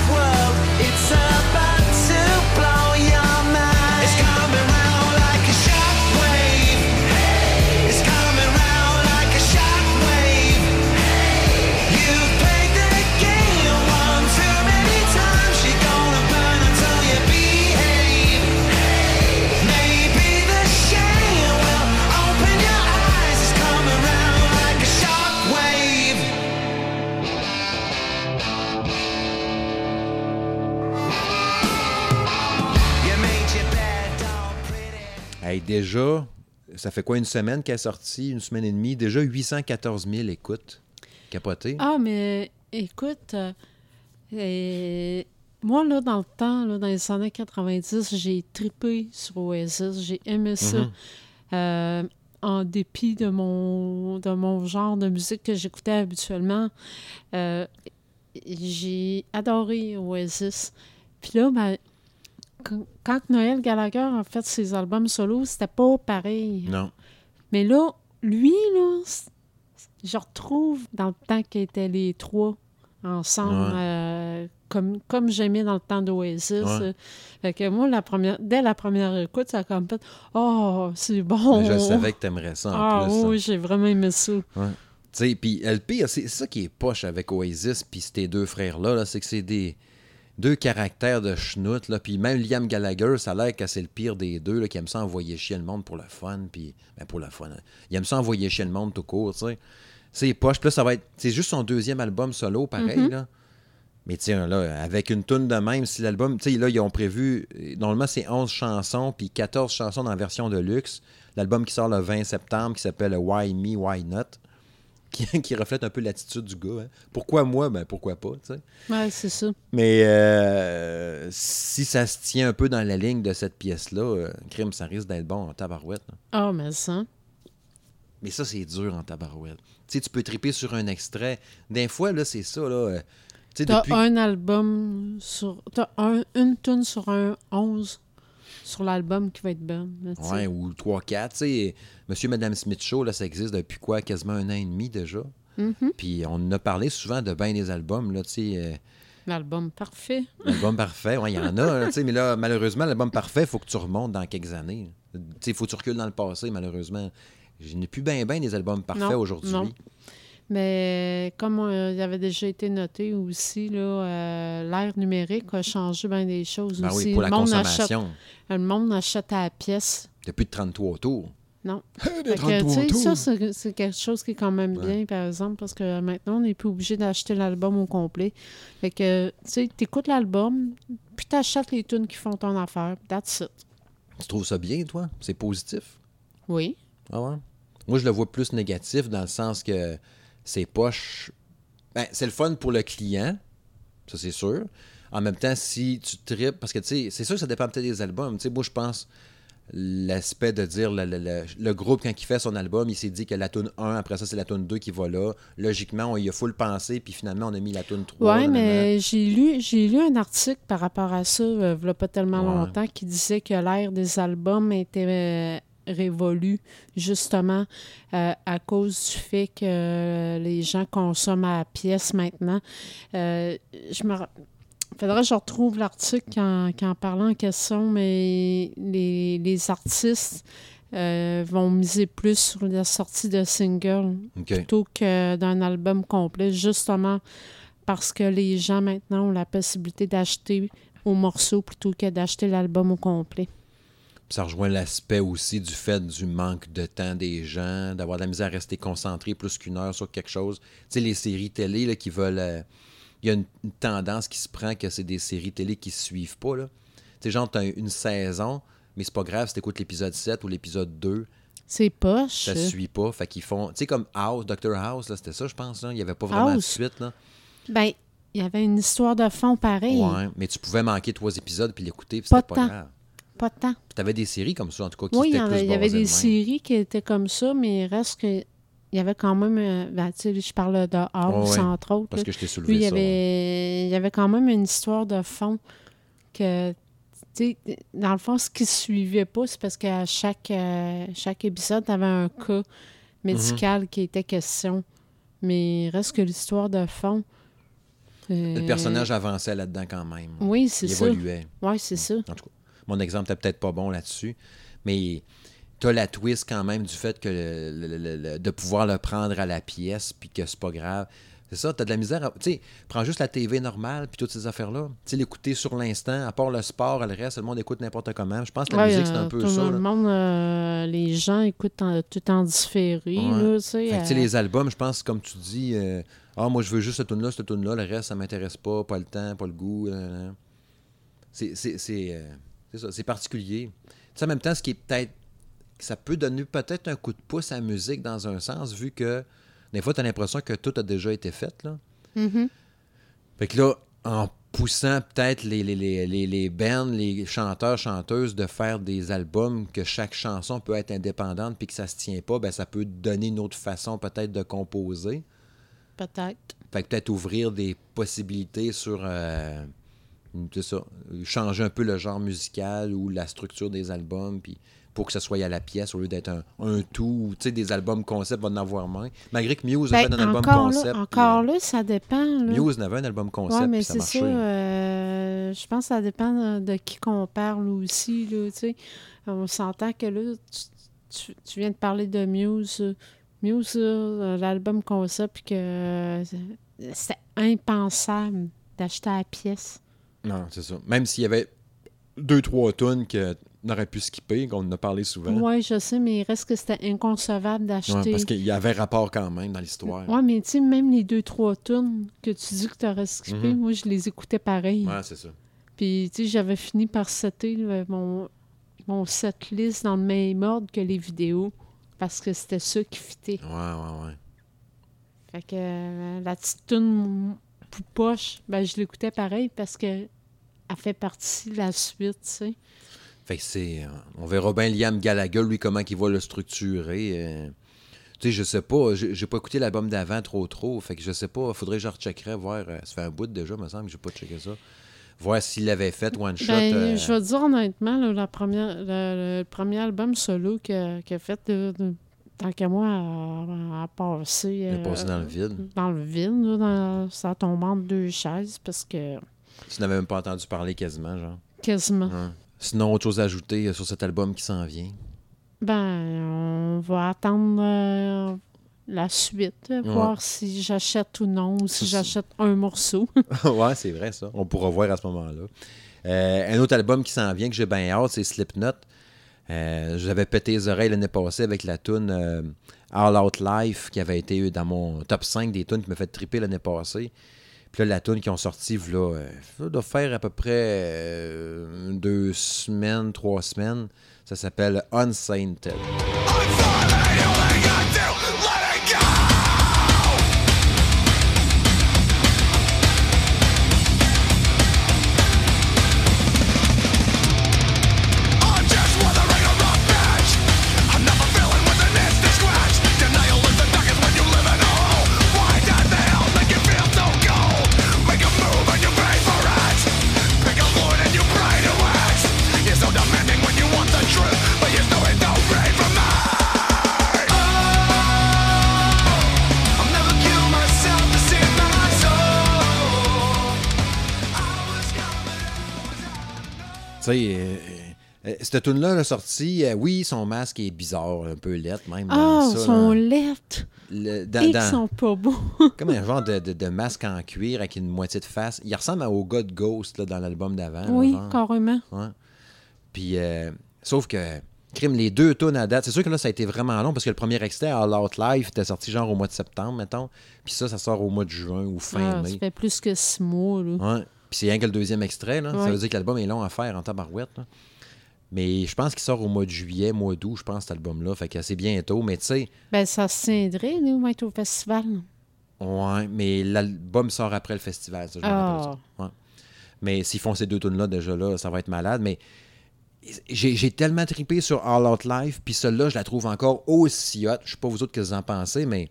Hey, déjà, ça fait quoi une semaine qu'elle est sortie, une semaine et demie, déjà 814 000 écoutes. Capoté. Ah, mais écoute, euh, euh, moi, là, dans le temps, là, dans les années 90, j'ai tripé sur Oasis. J'ai aimé ça. Mhm. Euh, en dépit de mon, de mon genre de musique que j'écoutais habituellement, euh, j'ai adoré Oasis. Puis là, ben, quand, Noël Gallagher a fait ses albums solo, c'était pas pareil. Non. Mais là, lui, là, je retrouve dans le temps qu'ils étaient les trois ensemble, Ouais. euh, comme, comme j'aimais dans le temps d'Oasis. Ouais. Euh, Fait que moi, la première, dès la première écoute, ça a comme fait « Oh, c'est bon! » Mais Je savais que t'aimerais ça en Ah plus. oui, j'ai vraiment aimé ça. Tu sais, puis pire, c'est ça qui est poche avec Oasis, puis ces deux frères-là, là, c'est que c'est des deux caractères de schnout, là, puis même Liam Gallagher, ça a l'air que c'est le pire des deux, là, qui aime ça envoyer chier le monde pour le fun, puis, ben pour le fun, hein. il aime ça envoyer chier le monde tout court, tu sais. C'est poche, puis là, ça va être, c'est juste son deuxième album solo, pareil, Mm-hmm. là. Mais tiens, là, avec une toune de même, si l'album, tu sais, là, ils ont prévu, normalement, c'est 11 chansons, puis 14 chansons dans la version de luxe. L'album qui sort le 20 septembre, qui s'appelle Why Me, Why Not, qui, qui reflète un peu l'attitude du gars. hein. Pourquoi moi? Ben, pourquoi pas, tu sais. Ouais, c'est ça. Mais euh, si ça se tient un peu dans la ligne de cette pièce-là, euh, crime, ça risque d'être bon en tabarouette. là. Ah, mais ça. Mais ça, c'est dur en tabarouette. Tu sais, tu peux triper sur un extrait. Des fois, là, c'est ça, là. euh, T'as depuis... un album sur... T'as un, une tune sur un 11. Sur l'album qui va être bonne. là. Ouais, ou 3-4. Tu sais, Monsieur et Madame Smith Show, là, ça existe depuis quoi? Quasiment un an et demi déjà. Mhm. Puis on a parlé souvent de bien des albums, là, tu sais. euh, L'album parfait. L'album parfait, ouais, il y en a, là, tu sais, mais là, malheureusement, l'album parfait, il faut que tu remontes dans quelques années. Tu sais, il faut que tu recules dans le passé, malheureusement. Je n'ai plus bien, bien des albums parfaits aujourd'hui. Mais comme euh, il avait déjà été noté aussi, euh, l'ère numérique a changé bien des choses Ben aussi. oui, pour la le, monde achète, consommation. le monde achète à la pièce. Plus de 33 tours. Non. Des Fait que, 33 tu sais, ça, c'est c'est quelque chose qui est quand même Ouais. bien, par exemple, parce que maintenant, on n'est plus obligé d'acheter l'album au complet. Fait que, tu sais, t'écoutes l'album, puis t'achètes les tunes qui font ton affaire. That's it. Tu trouves ça bien, toi? C'est positif? Oui. Ah ouais? Moi, je le vois plus négatif dans le sens que c'est poche. Ben, c'est le fun pour le client, ça c'est sûr. En même temps, si tu tripes, parce que tu sais, c'est sûr que ça dépend peut-être des albums. Tu sais, moi, je pense l'aspect de dire le, le- le- le groupe, quand il fait son album, il s'est dit que la tune 1, après ça, c'est la tune 2 qui va là. Logiquement, on y a full pensé, puis finalement, on a mis la tune 3. Ouais, nanana. mais j'ai lu, j'ai lu un article par rapport à ça, euh, il y a pas tellement Ouais. longtemps, qui disait que l'ère des albums était euh, révolue, justement, euh, à cause du fait que les gens consomment à la pièce maintenant. Euh, je me... faudrait que je retrouve l'article en, en parlant en question, mais les, les artistes euh, vont miser plus sur la sortie de singles plutôt que d'un album complet, justement parce que les gens maintenant ont la possibilité d'acheter au morceau plutôt que d'acheter l'album au complet. Ça rejoint l'aspect aussi du fait du manque de temps des gens, d'avoir de la misère à rester concentré plus qu'une heure sur quelque chose. Tu sais, les séries télé là, qui veulent. euh, Il y a une, une tendance qui se prend que c'est des séries télé qui se suivent pas. Là. Tu sais, genre, t'as une saison, mais c'est pas grave si t'écoutes l'épisode 7 ou l'épisode 2, C'est poche. ça suit pas. Fait qu'ils font. Tu sais, comme House, Dr. House, là, c'était ça, je pense. Là. Il y avait pas vraiment de suite. Là. Ben, il y avait une histoire de fond pareil. Ouais, mais tu pouvais manquer trois épisodes puis l'écouter, puis Pas c'était pas temps. grave. Pas de temps. Puis t'avais des séries comme ça, en tout cas, qui Oui, il y, étaient en plus a- il y avait des séries qui étaient comme ça, mais il reste que. Il y avait quand même. euh, ben, tu sais, je parle de House, ouais. entre autres. Parce là. que je t'ai soulevé Lui, il y, ça. ouais. avait, il y avait quand même une histoire de fond que, tu dans le fond, ce qui ne suivait pas, c'est parce qu'à chaque, euh, chaque épisode, tu avais un cas médical qui était question. Mais il reste que l'histoire de fond. euh, Le personnage avançait là-dedans quand même. Oui, c'est Il ça. évoluait. Oui, c'est ça. En tout cas, mon exemple n'était peut-être pas bon là-dessus, mais tu as la twist quand même du fait que le- le- le- le- de pouvoir le prendre à la pièce, puis que c'est pas grave. C'est ça, tu as de la misère. à- Tu sais, prends juste la TV normale, puis toutes ces affaires-là. Tu sais, l'écouter sur l'instant, à part le sport, le reste, le monde écoute n'importe comment. Je pense que la Ouais, musique, c'est euh, un peu tout ça. le monde, euh, les gens écoutent en- tout en différé. Ouais. Tu sais, euh, les albums, je pense, comme tu dis, euh, ah, moi, je veux juste cette tune-là, cette tune-là, le reste, ça m'intéresse pas, pas le temps, pas le goût. euh, c'est c'est- ça, c'est particulier. Tu sais, en même temps, ce qui est peut-être. Ça peut donner peut-être un coup de pouce à la musique dans un sens, vu que des fois, tu as l'impression que tout a déjà été fait. Là. mhm. Fait que là, en poussant peut-être les, les, les, les, les bands, les chanteurs, chanteuses de faire des albums que chaque chanson peut être indépendante puis que ça se tient pas, ben ça peut donner une autre façon peut-être de composer. Peut-être. Fait que peut-être ouvrir des possibilités sur euh, c'est ça, changer un peu le genre musical ou la structure des albums puis pour que ça soit à la pièce au lieu d'être un, un tout, tu sais, des albums concept, va en avoir moins. Malgré que Muse Ben, fait un album concept. là, encore euh, là, ça dépend. Là. Muse en avait un album concept, Oui, mais c'est ça. euh, je pense que ça dépend de, qui qu'on parle aussi. Là. On s'entend que là, tu, tu- tu viens de parler de Muse. euh, Muse, là, l'album concept, puis que euh, c'est impensable d'acheter à la pièce. Non, c'est ça. Même s'il y avait deux, trois tonnes qu'on aurait pu skipper, qu'on en a parlé souvent. Oui, je sais, mais il reste que c'était inconcevable Ouais, d'acheter. parce qu'il y avait rapport quand même dans l'histoire. Oui, mais tu sais, même les deux, trois tunes que tu dis que tu aurais skippé, Mhm. moi, je les écoutais pareil. Ouais, c'est ça. Puis, tu sais, j'avais fini par setter là, mon, mon setlist dans le même ordre que les vidéos parce que c'était ça qui fitait. Ouais, ouais, ouais. Fait que euh, la petite tune pou- poche, ben, je l'écoutais pareil parce que elle fait partie de la suite, tu sais. Fait que c'est. euh, On verra bien Liam Gallagher, lui, comment il va le structurer. euh. Tu sais, je sais pas. J'ai pas écouté l'album d'avant trop, trop. Fait que je sais pas. Faudrait que je recheckerais, voir. euh, ça fait un bout déjà, me semble, que j'ai pas checké ça. voir s'il l'avait fait one shot. Ben, euh, Je vais te dire honnêtement, là, la première, le, le premier album solo qu'il a, fait, de- tant qu'à moi, à, à passer, est euh, passé dans le vide. dans le vide, là, dans, ça tombe entre deux chaises parce que Tu n'avais même pas entendu parler quasiment, genre. quasiment. Sinon, autre chose à ajouter euh, sur cet album qui s'en vient? Ben, on va attendre euh, la suite, voir si j'achète ou non, ou si j'achète un morceau. ouais, c'est vrai, ça. On pourra voir à ce moment-là. Euh, un autre album qui s'en vient que j'ai bien hâte, c'est Slipknot. Euh, J'avais pété les oreilles l'année passée avec la tune euh, All Out Life qui avait été dans mon top 5 des tunes qui m'a fait triper l'année passée. Puis là, la tune qui ont sorti, là, euh, ça doit faire à peu près euh, deux semaines, trois semaines. Ça s'appelle Unsainted. Sais, euh, euh, cette tune-là, là, sortie, euh, oui, son masque est bizarre, un peu lettre même. Ah, ils ça, sont là. lettres Le- dans- et dans- ils sont pas beaux. Comme un genre de, de- de masque en cuir avec une moitié de face. Il ressemble au gars de Ghost là, dans l'album d'avant. oui, carrément. Ouais. Puis, euh, sauf que, crime, les deux tunes à date, c'est sûr que là, ça a été vraiment long parce que le premier extrait, All Out Life, était sorti genre au mois de septembre, mettons. Puis ça, ça sort au mois de juin ou fin Ah, ça mai. fait plus que six mois. Là. Ouais. Puis c'est rien que le deuxième extrait, là. Ça veut dire que l'album est long à faire en tabarouette, là. Mais je pense qu'il sort au mois de juillet, mois d'août, je pense, cet album-là. Fait c'est bientôt. Mais tu sais, Ben, ça se tiendrait, nous, être au festival. ouais, mais l'album sort après le festival, ça, je ça. Ouais. Mais s'ils font ces deux tunes là déjà là, ça va être malade. Mais j'ai tellement trippé sur All Out Life, puis celle-là, je la trouve encore aussi hot. Je sais pas vous autres que vous en pensez, mais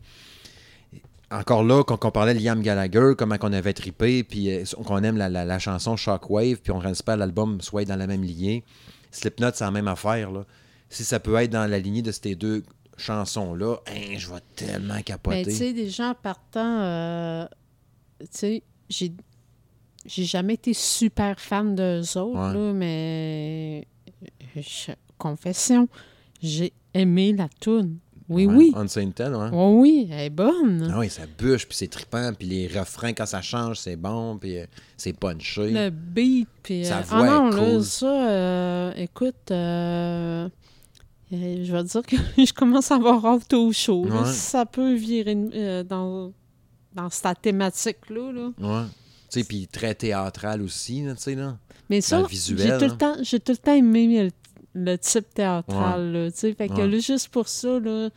encore là, quand on parlait de Liam Gallagher, comment qu'on avait trippé, puis euh, qu'on aime la, la- la chanson Shockwave, puis on ne pas l'album soit dans la même lignée. Slipknot, c'est la même affaire. Là. Si ça peut être dans la lignée de ces deux chansons-là, hein, je vais tellement Mais capoter. tu sais, déjà en partant, euh, tu sais, j'ai, j'ai jamais été super fan d'eux autres, Ouais. là, mais je- confession, j'ai aimé la toune. Oui, Ouais, oui. Unsainted, ouais. Oui, oui, elle est bonne. Ah oui, ça bûche, puis c'est trippant, puis les refrains, quand ça change, c'est bon, puis euh, c'est punché. Le beat, puis... Sa euh, voix ah non, est là, cool. ça, euh, écoute, euh, je vais dire que je commence à avoir hâte au show. là. Ça peut virer dans, dans cette thématique-là, là. Ouais. Tu sais, puis très théâtral aussi, là, tu sais, là. Mais ça, j'ai tout, le temps, j'ai tout le temps aimé le, le type théâtral. là, tu sais. fait que Ouais. là, juste pour ça, là,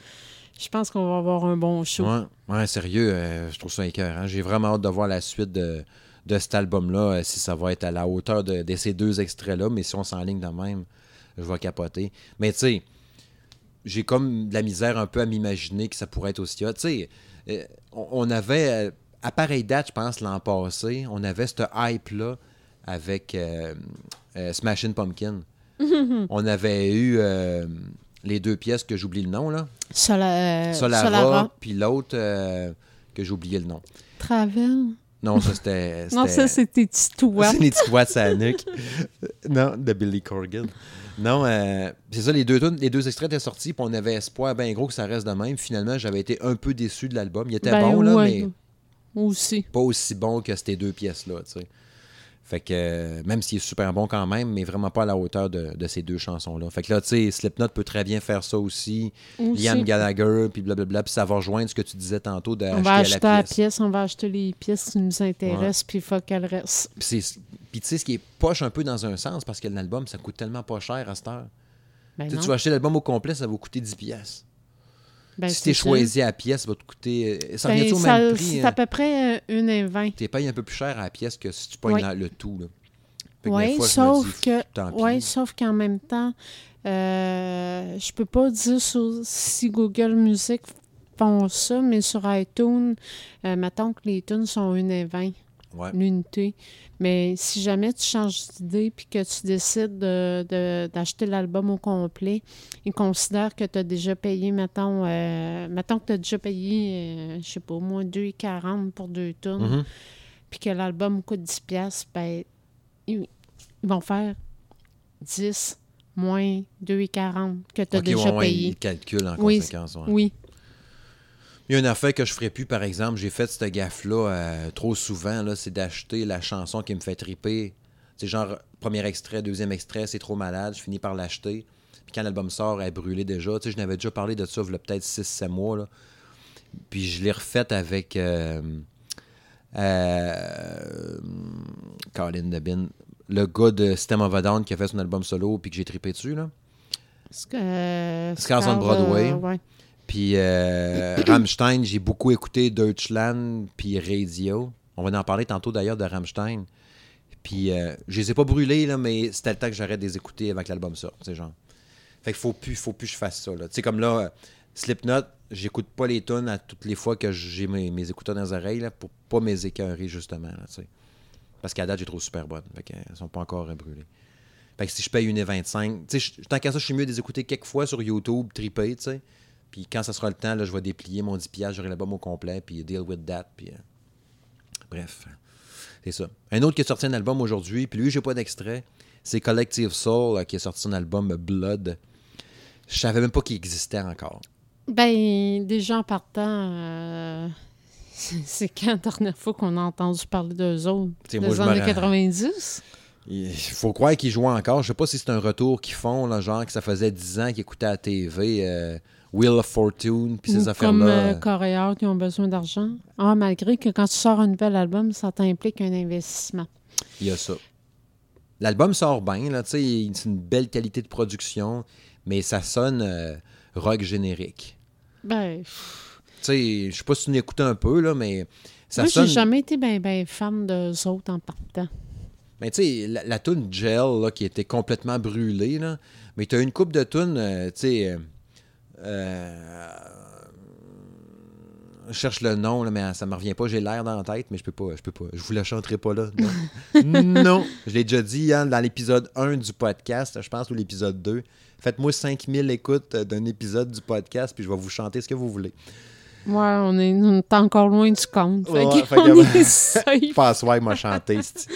je pense qu'on va avoir un bon show. Ouais, ouais sérieux, euh, je trouve ça écœurant. J'ai vraiment hâte de voir la suite de, de cet album-là, euh, si ça va être à la hauteur de, de ces deux extraits-là, mais si on s'enligne de même, je vais capoter. Mais tu sais, j'ai comme de la misère un peu à m'imaginer que ça pourrait être aussi hot. Tu sais, euh, on, avait, à pareille date, je pense, l'an passé, on avait cette hype-là avec Smashing Pumpkin. on avait eu euh, les deux pièces que j'oublie le nom, là. Sola- euh, Solara, Solara. puis l'autre euh, que oublié le nom. Travel. Non, ça c'était. Non, ça, c'était Titoua. C'est les doigts de sa nuque. non, de Billy Corgan. Non, euh, c'est ça, les deux, les deux extraits étaient sortis, puis on avait espoir bien gros que ça reste de même. Finalement, j'avais été un peu déçu de l'album. Il était Ben, bon, là, ouais, mais Aussi. pas aussi bon que ces deux pièces-là, tu sais. Fait que, même s'il est super bon quand même, mais vraiment pas à la hauteur de, de ces deux chansons-là. Fait que là, tu sais, Slipknot peut très bien faire ça aussi. Aussi. Liam Gallagher, puis blablabla, puis ça va rejoindre ce que tu disais tantôt d'acheter On va acheter la la pièce. on va acheter les pièces qui nous intéressent, puis il faut qu'elles restent. Puis tu sais, ce qui est poche un peu dans un sens, parce que l'album, ça coûte tellement pas cher à cette heure. Ben Tu sais, non. tu vas acheter l'album au complet, ça va coûter 10 pièces. Ben, si t'es choisi à la pièce, ça va te coûter... euh, Ça Ben, revient au ça- même prix. C'est hein? à peu près euh, une et vingt. T'es payé un peu plus cher à la pièce que si tu pognes Oui. le tout. Oui, sauf dis, que, ouais, sauf qu'en même temps, euh, je peux pas dire sur- si Google Music font ça, mais sur iTunes, euh, mettons que les tunes sont 1 et 20. Ouais. l'unité. Mais si jamais tu changes d'idée puis que tu décides de- de- d'acheter l'album au complet, ils considèrent que tu as déjà payé, mettons, euh, mettons que tu as déjà payé, euh, je sais pas, au moins 2,40 pour deux tonnes, Mhm. puis que l'album coûte 10$, piastres, ben, ils, ils vont faire 10 moins 2,40 que tu as Ok, déjà ouais, ouais, payé. ils calculent en Oui, conséquence. ouais. Oui. Il y a une affaire que je ferais plus, par exemple, j'ai fait cette gaffe-là euh, trop souvent, là, c'est d'acheter la chanson qui me fait triper. C'est genre, premier extrait, deuxième extrait, c'est trop malade, je finis par l'acheter. Puis quand l'album sort, elle est brûlée déjà. Tu sais, je n'avais déjà parlé de ça, il y a peut-être 6-7 mois. Là. Puis je l'ai refaite avec euh, euh, Colin Debin, le gars de System of a Down qui a fait son album solo, puis que j'ai trippé dessus. Là. Scars on Broadway. euh, ouais. Puis euh, Rammstein, j'ai beaucoup écouté Deutschland puis Radio. On va en parler tantôt d'ailleurs de Rammstein. Puis euh, je les ai pas brûlés, là, mais c'était le temps que j'arrête de les écouter avec l'album sort. tu sais, genre. Fait qu'il faut plus, faut plus que je fasse ça. là. Tu sais, comme là, euh, Slipknot, j'écoute pas les tunes à toutes les fois que j'ai mes, mes écouteurs dans les oreilles là, pour pas mes écœurer, justement. là, tu sais. Parce qu'à date, j'ai trop super bonnes. Fait qu'elles sont pas encore brûlées. Fait que si je paye 1,25, tu sais, je- tant qu'à ça, je suis mieux de les écouter quelques fois sur YouTube, triper, tu sais. Puis quand ça sera le temps, là, je vais déplier mon 10$, piastres, j'aurai l'album au complet, puis deal with that. Puis, euh, bref, c'est ça. Un autre qui a sorti un album aujourd'hui, puis lui, j'ai pas d'extrait, c'est Collective Soul, euh, qui a sorti un album Blood. Je savais même pas qu'il existait encore. Ben, déjà en partant, euh, c'est quand la dernière fois qu'on a entendu parler d'eux autres? T'sais, Des moi, années ra- 90? Il faut croire qu'ils jouent encore. Je sais pas si c'est un retour qu'ils font, là, genre que ça faisait 10 ans qu'ils écoutaient à la TV euh, Wheel of Fortune, puis ces affaires-là. comme euh, euh, Coréa qui ont besoin d'argent. Ah, malgré que quand tu sors un nouvel album, ça t'implique un investissement. Il y a ça. L'album sort bien, là, tu sais, c'est une belle qualité de production, mais ça sonne euh, rock générique. Ben, Tu sais, je sais pas si tu l'écoutes un peu, là, mais ça moi, sonne... j'ai jamais été ben, ben fan d'eux autres en partant. Mais tu sais, la, la toune Gel, là, qui était complètement brûlée, là, mais tu as une coupe de tunes, euh, tu sais... euh, je cherche le nom, là, mais ça me revient pas. J'ai l'air dans la tête, mais je peux pas. Je peux pas. Je vous la chanterai pas là. Non. non. Je l'ai déjà dit hein, dans l'épisode 1 du podcast, je pense, ou l'épisode 2. Faites-moi 5000 écoutes d'un épisode du podcast, puis je vais vous chanter ce que vous voulez. Ouais, on est, on est encore loin du compte. Fait Ouais, que fait que- on est safe. Passoire m'a chanté. c'ti.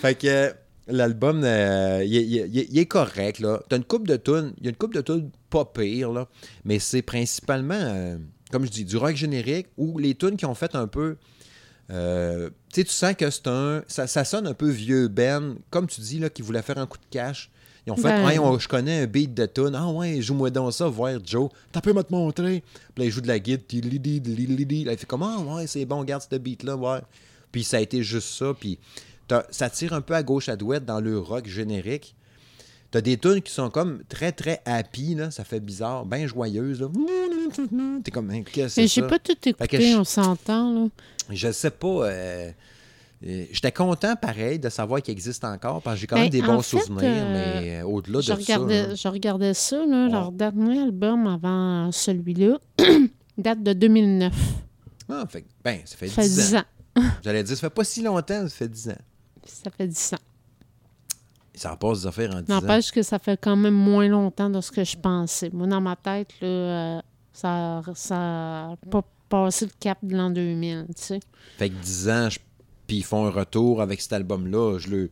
fait que euh, l'album, euh, il, est- correct. là. T'as une coupe de tunes. Il y a une coupe de tunes pas pire, là, mais c'est principalement, euh, comme je dis, du rock générique ou les tunes qui ont fait un peu. euh, tu sais, tu sens que c'est un. Ça, ça sonne un peu vieux Ben, comme tu dis, là, qui voulait faire un coup de cash. Ils ont fait, Ben. On- je connais un beat de tune. Ah ouais, joue-moi donc ça, voir Joe. T'as pu me te montrer. Puis là, il joue de la guide. Il fait comment? ouais, c'est bon, regarde ce beat-là, ouais. Puis ça a été juste ça. Puis ça tire un peu à gauche à douette dans le rock générique. T'as des tunes qui sont comme très, très happy, là. Ça fait bizarre, bien joyeuses, là. T'es comme, hein, qu'est-ce que c'est j'ai pas tout écouté, on s'entend, là. Je sais pas. euh, euh, J'étais content, pareil, de savoir qu'il existe encore, parce que j'ai quand Ben, même des en bons fait, souvenirs, euh, mais au-delà de regardais, ça... là, je regardais ça, là, Ouais. leur dernier album avant celui-là date de 2009. ah, fait, ben, ça fait Ça 10, fait 10 ans. ans. J'allais dire, ça fait pas si longtemps, ça fait 10 ans. Ça fait 10 ans. Ça passe des affaires en 10 ans. N'empêche que ça fait quand même moins longtemps de ce que je pensais. Moi, dans ma tête, là, euh, ça n'a pas passé le cap de l'an 2000, tu sais. Fait que 10 ans, je- puis ils font un retour avec cet album-là, je le,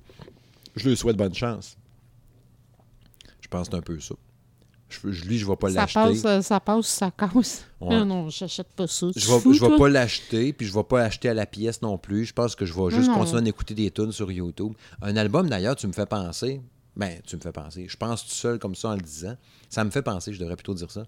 je le souhaite bonne chance. Je pense que c'est un peu ça. Je, je- lui, je vais pas l'acheter. passe, euh, ça passe, ça casse? Ouais. Ah non, j'achète pas ça. Je te vais, pas l'acheter, puis je vais pas l'acheter à la pièce non plus. Je pense que je vais juste Non. continuer à écouter des tunes sur YouTube. Un album, d'ailleurs, tu me fais penser. Ben, tu me fais penser. Je pense tout seul comme ça en le disant. Ça me fait penser, je devrais plutôt dire ça.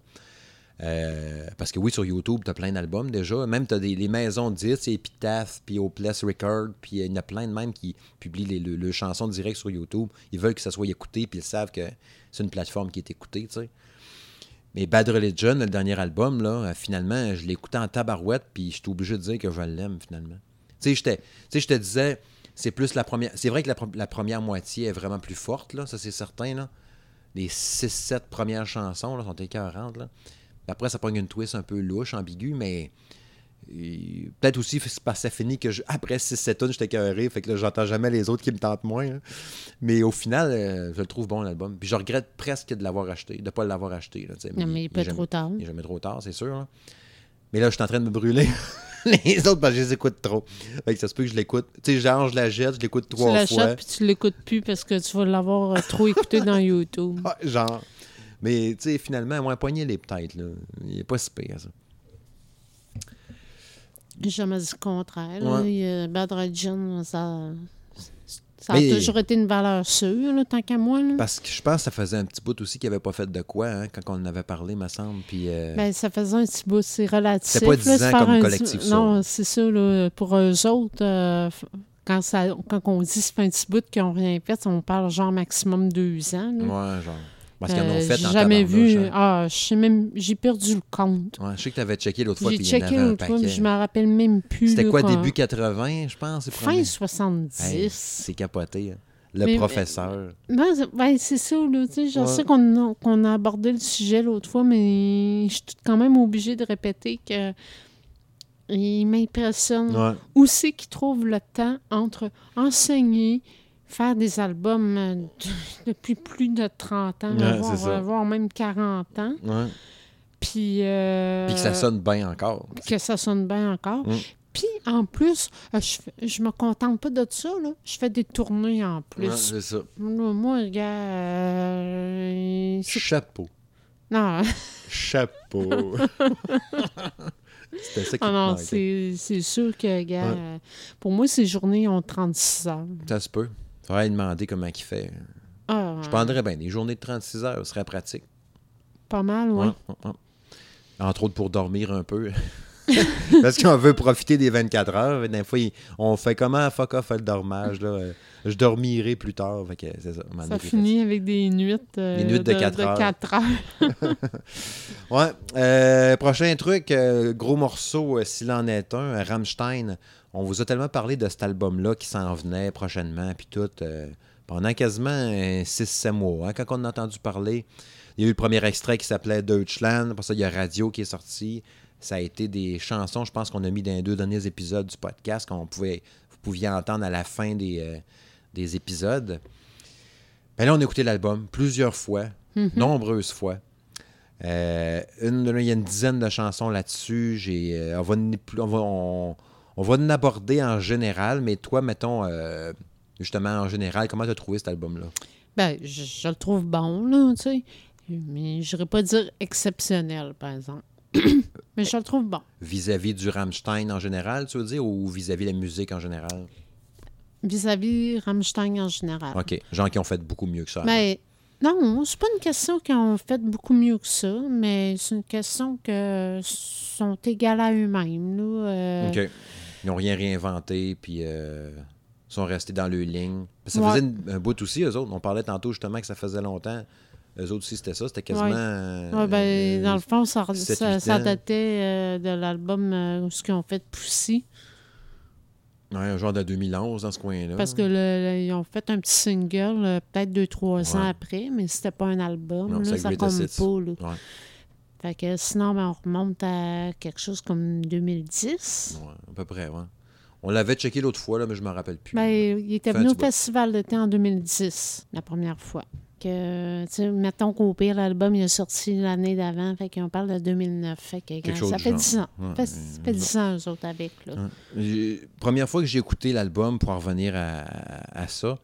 Euh, parce que oui, sur YouTube, tu as plein d'albums déjà. Même tu as des, les maisons disques, c'est Epitaph, puis Hopeless Record, puis il y en a plein de même qui publient les, le- le chansons direct sur YouTube. Ils veulent que ça soit écouté, puis ils savent que c'est une plateforme qui est écoutée, tu sais. Mais Bad Religion, le dernier album, là, euh, finalement, je écouté en tabarouette, puis je suis obligé de dire que je l'aime, finalement. Tu sais, j'étais- je te disais, c'est plus la première. C'est vrai que la, première moitié est vraiment plus forte, là, ça c'est certain, là. Les 6-7 premières chansons là, sont écœurantes, là. Après, ça prend une twist un peu louche, ambiguë, mais Peut-être aussi parce que ça finit que je- après 6-7 tonnes, j'étais carré, fait que là, j'entends jamais les autres qui me tentent moins. hein. Mais au final, euh, je le trouve bon l'album. Puis je regrette presque de l'avoir acheté, de ne pas l'avoir acheté. Là, tu. Non, mais il est pas jamais- trop tard. Il est jamais trop tard, c'est sûr. Mais là, je suis en train de me brûler. les autres, parce que je les écoute trop. Fait que ça se peut que je l'écoute. Tu sais, genre, je la jette, je l'écoute Tu trois fois. l'achètes puis tu l'écoutes plus parce que tu vas l'avoir euh, trop écouté dans YouTube. Ah, genre. Mais, tu sais, finalement, moi, poigner les peut-être. Il est pas si pire, ça. J'ai jamais dit le contraire. Ouais. Bad Religion, ça, ça a toujours été une valeur sûre, là, tant qu'à moi. Là. Parce que je pense que ça faisait un petit bout aussi qu'il avait pas fait de quoi, hein, quand on en avait parlé, me semble. Puis, euh, Ben, ça faisait un petit bout, c'est relatif. C'était pas là, 10 ans comme un- collectif sourd. Non, c'est ça. Là, pour eux autres, euh, quand, ça, quand on dit que c'est un petit bout qu'ils n'ont rien fait, on parle genre maximum deux ans. là. ouais, genre. Parce qu'ils en ont Euh, fait en jamais vu. hein. Ah, je sais même. J'ai perdu le compte. Ouais, je sais que tu avais checké l'autre fois, J'ai checké l'autre fois, mais je me rappelle même plus. C'était quoi, quand- début 80, je pense? Fin premier? 70. Hey, c'est capoté. hein. Le Mais- professeur. Ben, c'est- ben, c'est ça, là. Je Ouais. sais qu'on a, qu'on a abordé le sujet l'autre fois, mais je suis quand même obligée de répéter que il m'impressionne. Ouais. Où c'est qu'il trouve le temps entre enseigner, faire des albums euh, de- depuis plus de 30 ans, Ouais, voire, voire même 40 ans, ouais. puis... euh, Puis que ça sonne bien encore. que ça sonne bien encore. Mm. Puis, en plus, euh, je, je me contente pas de ça, là. Je fais des tournées en plus. Ouais, c'est ça. Moi, regarde... euh, Chapeau. non, Chapeau. C'était ça qui ah non, c'est c'est sûr que, gars, Ouais. euh, pour moi, ces journées ont 36 heures. Ça se peut. Faudrait lui demander comment il fait. Ah, Je prendrais bien des journées de 36 heures, ce serait pratique. Pas mal, oui. Ouais. Entre autres pour dormir un peu. Parce qu'on veut profiter des 24 heures. Des fois, on fait comment fuck off le dormage. Là. Je dormirai plus tard. Fait que c'est ça. finit avec des nuits, euh, Des nuits de quatre heures. quatre heures. Ouais. Euh, prochain truc, euh, gros morceau, euh, s'il en est un, Rammstein. On vous a tellement parlé de cet album-là qui s'en venait prochainement, puis tout, euh, pendant quasiment 6-7 mois. hein, quand on a entendu parler, il y a eu le premier extrait qui s'appelait Deutschland. Après ça, il y a Radio qui est sorti. Ça a été des chansons, je pense qu'on a mis dans les deux derniers épisodes du podcast, qu'on pouvait, vous pouviez entendre à la fin des, euh, des épisodes. Ben là, on a écouté l'album plusieurs fois, nombreuses fois. Euh, une- il y a une dizaine de chansons là-dessus. J'ai, euh, on, va, n- on, va, on, on va en aborder en général, mais toi, mettons, euh, justement, en général, comment tu as trouvé cet album-là? Ben, je, je le trouve bon, là, tu sais. Mais je pas dire exceptionnel, par exemple. Mais je le trouve bon. Vis-à-vis du Rammstein en général, tu veux dire, ou vis-à-vis de la musique en général? Vis-à-vis Rammstein en général. OK. Gens qui ont fait beaucoup mieux que ça. Mais non, c'est pas une question qu'ils ont fait beaucoup mieux que ça, mais c'est une question que sont égales à eux-mêmes. Euh, OK. Ils n'ont rien réinventé, puis euh, sont restés dans leur ligne. Ça Ouais. faisait une- un bout aussi, eux autres. On parlait tantôt justement que ça faisait longtemps. Eux autres aussi, c'était ça. C'était quasiment. Ouais. euh, Ouais, ben, dans le fond, ça, datait euh, de l'album euh, ce qu'ils ont fait Pussy. ouais, un genre de 2011 dans ce coin-là. Parce que le- le- ils ont fait un petit single euh, peut-être deux, trois ans Ouais. après, mais c'était pas un album. Non, là, ça compte pas. Là. Ouais. Fait que sinon, ben, on remonte à quelque chose comme 2010. Ouais, à peu près, ouais. On l'avait checké l'autre fois, là, mais je me rappelle plus. Ben, il était venu au festival d'été en 2010, la première fois. Que, mettons qu'au pire, l'album il est sorti l'année d'avant, fait qu'on parle de 2009. Fait que, ça fait genre. 10 ans. Ouais, Fait- ça fait 10 ans, eux autres, avec. Là. Ouais. Première fois que j'ai écouté l'album pour en revenir à, à ça,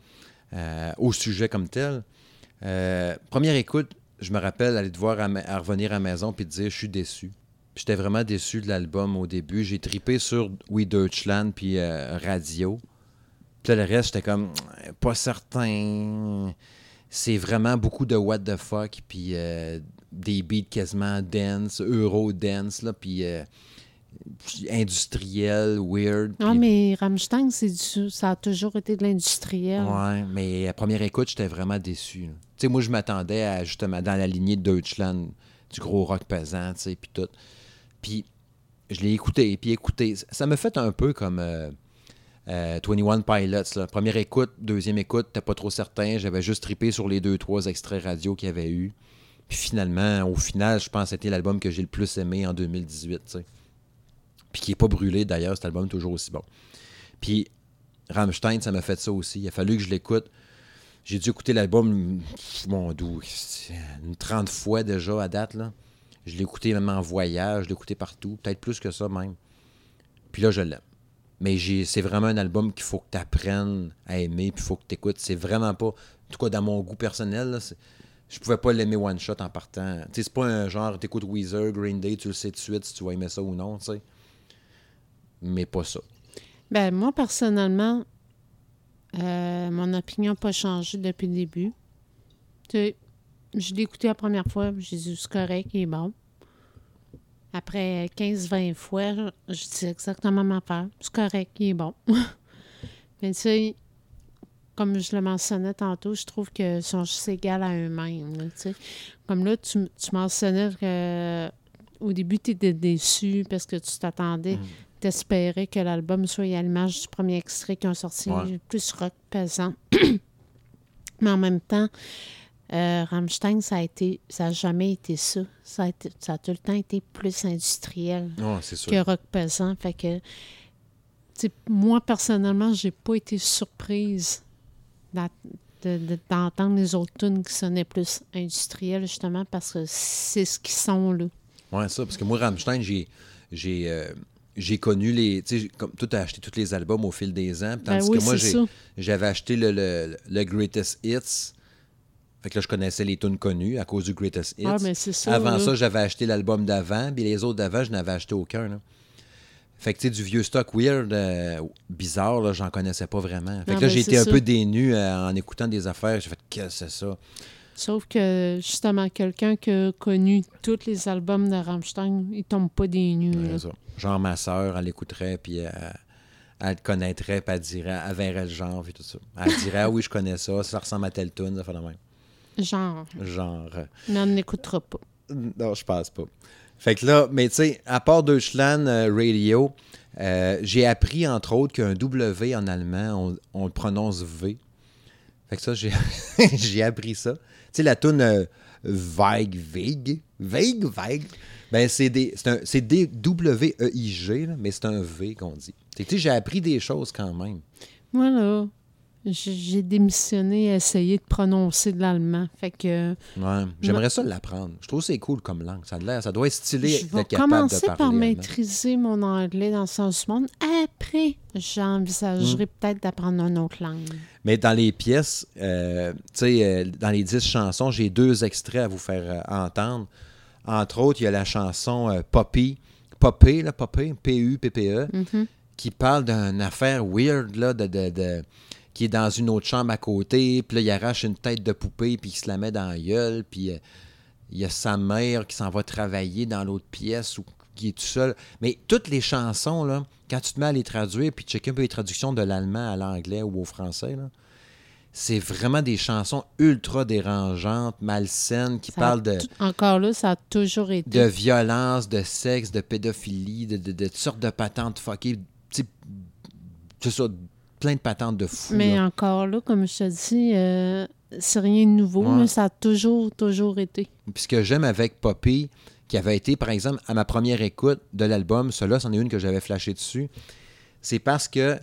euh, au sujet comme tel, euh, première écoute, je me rappelle aller te voir à, revenir à la maison puis dire je suis déçu. J'étais vraiment déçu de l'album au début. J'ai tripé sur We Deutschland puis euh, Radio. Puis le reste, j'étais comme pas certain. C'est vraiment beaucoup de what the fuck puis euh, des beats quasiment dance, euro dance là puis euh, industriel, weird. Non, puis- mais Rammstein, c'est du, ça a toujours été de l'industriel. Ouais, mais à première écoute, j'étais vraiment déçu. Tu sais, moi, je m'attendais à justement dans la lignée de Deutschland, du gros rock pesant, tu sais, puis tout. Puis je l'ai écouté, puis écouté. Ça me fait un peu comme euh, euh, 21 Pilots. Là. Première écoute, deuxième écoute, t'es pas trop certain. J'avais juste trippé sur les deux, trois extraits radio qu'il y avait eu. Puis finalement, au final, je pense que c'était l'album que j'ai le plus aimé en 2018, tu sais. Puis qui n'est pas brûlé d'ailleurs, cet album est toujours aussi bon. Puis Rammstein, ça m'a fait ça aussi. Il a fallu que je l'écoute. J'ai dû écouter l'album, mon doux, une 30 fois déjà à date. Là. Je l'ai écouté même en voyage, je l'ai écouté partout, peut-être plus que ça même. Puis là, je l'aime. Mais c'est vraiment un album qu'il faut que tu apprennes à aimer, puis il faut que tu écoutes. C'est vraiment pas, en tout cas dans mon goût personnel, là, je pouvais pas l'aimer one shot en partant. Tu sais, c'est pas un genre, t'écoutes Weezer, Green Day, tu le sais tout de suite si tu vas aimer ça ou non, tu sais. Mais pas ça. Ben, moi, personnellement, euh, mon opinion n'a pas changé depuis le début. Tu sais, je l'ai écouté la première fois, j'ai dit c'est correct, il est bon. Après 15-20 fois, je dis exactement ma part. C'est correct, il est bon. Mais tu sais, comme je le mentionnais tantôt, je trouve qu'ils sont juste égales à eux-mêmes. là, tu sais. Comme là, tu, tu mentionnais que au début, tu étais déçu parce que tu t'attendais, t'espérais que l'album soit à l'image du premier extrait qui ont sorti, Ouais. plus rock pesant. Mais en même temps, euh, Rammstein, ça a été, ça a jamais été ça. Ça a, été- ça a tout le temps été plus industriel que rock pesant. Fait que, moi, personnellement, j'ai pas été surprise d'entendre les autres tunes qui sonnaient plus industrielles, justement, parce que c'est ce qu'ils sont, là. Ouais, ça, parce que moi, Rammstein, j'ai, j'ai, euh, j'ai connu les. Tu sais, j'ai- comme tout a acheté tous les albums au fil des ans. Ben Tandis oui, que moi, j'avais acheté le, le, le Greatest Hits. Fait que là, je connaissais les tunes connues à cause du Greatest Hits. Ah, mais c'est ça, Avant là. ça, j'avais acheté l'album d'avant, puis les autres d'avant, je n'avais acheté aucun. là. Fait que, tu sais, du vieux stock weird, euh, bizarre, là, j'en connaissais pas vraiment. Fait Non, que là, ben, j'ai été un peu dénu euh, en écoutant des affaires. J'ai fait, qu'est-ce que c'est ça? Sauf que, justement, quelqu'un qui a connu tous les albums de Rammstein, il tombe pas nues. Ouais. Genre, ma soeur, elle écouterait, puis elle, elle connaîtrait, puis elle dirait, elle verrait le genre, puis tout ça. Elle dirait, ah oui, je connais ça, ça ressemble à telle tune, ça fait la même. Genre. Genre, euh, Mais on n'écoutera pas. non, je pense pas. Fait que là, mais tu sais, à part Deutschland euh, Radio, euh, j'ai appris, entre autres, qu'un W en allemand, on, on le prononce V. Fait que ça, j'ai j'ai appris ça. Tu sais, la toune euh, Weig, Weig, Weig, Weig, ben c'est des- c'est des W-E-I-G, mais c'est un V qu'on dit. Tu sais, j'ai appris des choses quand même. Moi, là, j'ai démissionné à essayer de prononcer de l'allemand. Fait que Ouais, j'aimerais ça l'apprendre. Je trouve que c'est cool comme langue. Ça, a ça doit être stylé je vais d'être capable de commencer par maîtriser mon anglais dans le sens du monde. Après, j'envisagerai peut-être d'apprendre une autre langue. Mais dans les pièces, euh, tu sais, euh, dans les dix chansons, j'ai deux extraits à vous faire euh, entendre. Entre autres, il y a la chanson euh, Poppy, Poppy, là, Poppy, P-U-P-P-E, Mhm. qui parle d'une affaire weird, là, de, de- de- qui est dans une autre chambre à côté, puis là, il arrache une tête de poupée, puis il se la met dans la gueule, puis euh, il y a sa mère qui s'en va travailler dans l'autre pièce ou qui est tout seul. Mais toutes les chansons, là, quand tu te mets à les traduire, puis checker un peu les traductions de l'allemand à l'anglais ou au français, là, c'est vraiment des chansons ultra dérangeantes, malsaines, qui Ça parlent de, Encore là, ça a toujours été. de violence, de sexe, de pédophilie, de, de, de toutes sortes de patentes fuckées. tu sais, C'est ça, plein de patentes de fous. Mais là. encore là, comme je te dis, euh, c'est rien de nouveau. Ouais. là, ça a toujours, toujours été. Puis ce que j'aime avec Poppy, qui avait été, par exemple, à ma première écoute de l'album, cela, c'en est une que j'avais flashé dessus, c'est parce que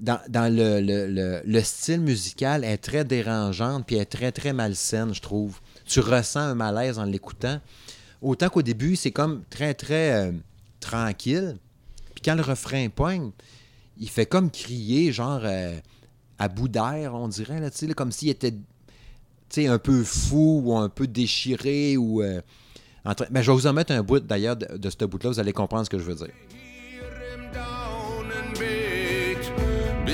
dans, le, le- le- le style musical, est très dérangeante, puis est très, très malsaine, je trouve. Tu ressens un malaise en l'écoutant. Autant qu'au début, c'est comme très, très euh, tranquille. Puis quand le refrain poigne, il fait comme crier, genre euh, à bout d'air, on dirait, là, là, comme s'il était un peu fou ou un peu déchiré ou. euh, en train- Ben, je vais vous en mettre un bout d'ailleurs de, de ce bout-là, vous allez comprendre ce que je veux dire.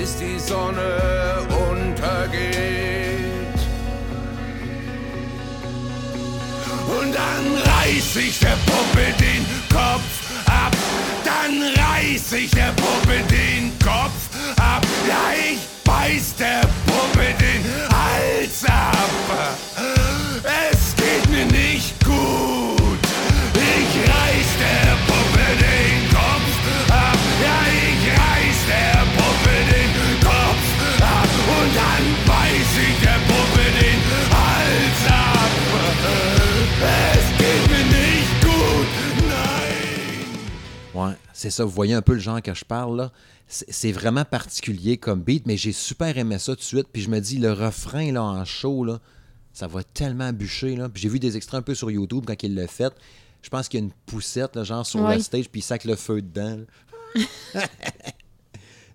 Bis die Sonne untergeht. Und dann reiß ich der Puppe den Kopf ab. Dann reiß ich der Puppe den Kopf ab. Ja, ich beiß der Puppe den Hals ab. Es geht mir nicht c'est ça. Vous voyez un peu le genre que je parle, là. C'est vraiment particulier comme beat, mais j'ai super aimé ça tout de suite. Puis je me dis, le refrain, là, en show, là, ça va tellement bûcher, là. Puis j'ai vu des extraits un peu sur YouTube quand il l'a fait. Je pense qu'il y a une poussette, là, genre sur le stage, puis il sac le feu dedans.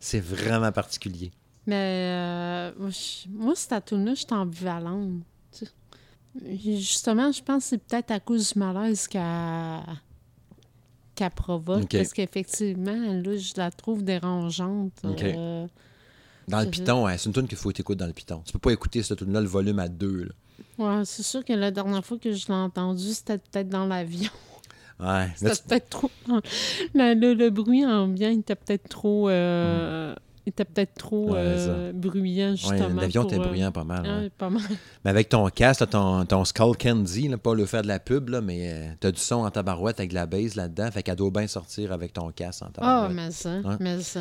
c'est vraiment particulier. Mais euh, moi, cette tune-là, je suis ambivalente. Justement, je pense que c'est peut-être à cause du malaise qu'elle qu'elle provoque. Parce qu'effectivement, là, je la trouve dérangeante. Euh, Dans le piton, hein, c'est une tune qu'il faut écouter dans le piton. Tu peux pas écouter cette tune là le volume à deux. ouais, c'est sûr que la dernière fois que je l'ai entendu, c'était peut-être dans l'avion. Ouais. C'était peut-être trop. La- le, le bruit ambiant était peut-être trop. euh, était peut-être trop Ouais, euh, bruyant, ouais, justement. L'avion était euh, bruyant pas mal. ouais, pas mal. Mais avec ton casque, là, ton, ton Skull Candy, là, pas le faire de la pub, là, mais euh, t'as du son en tabarouette avec de la base là-dedans, fait qu'elle doit bien sortir avec ton casque en Ah, tabarouette. mais ça, mais ça.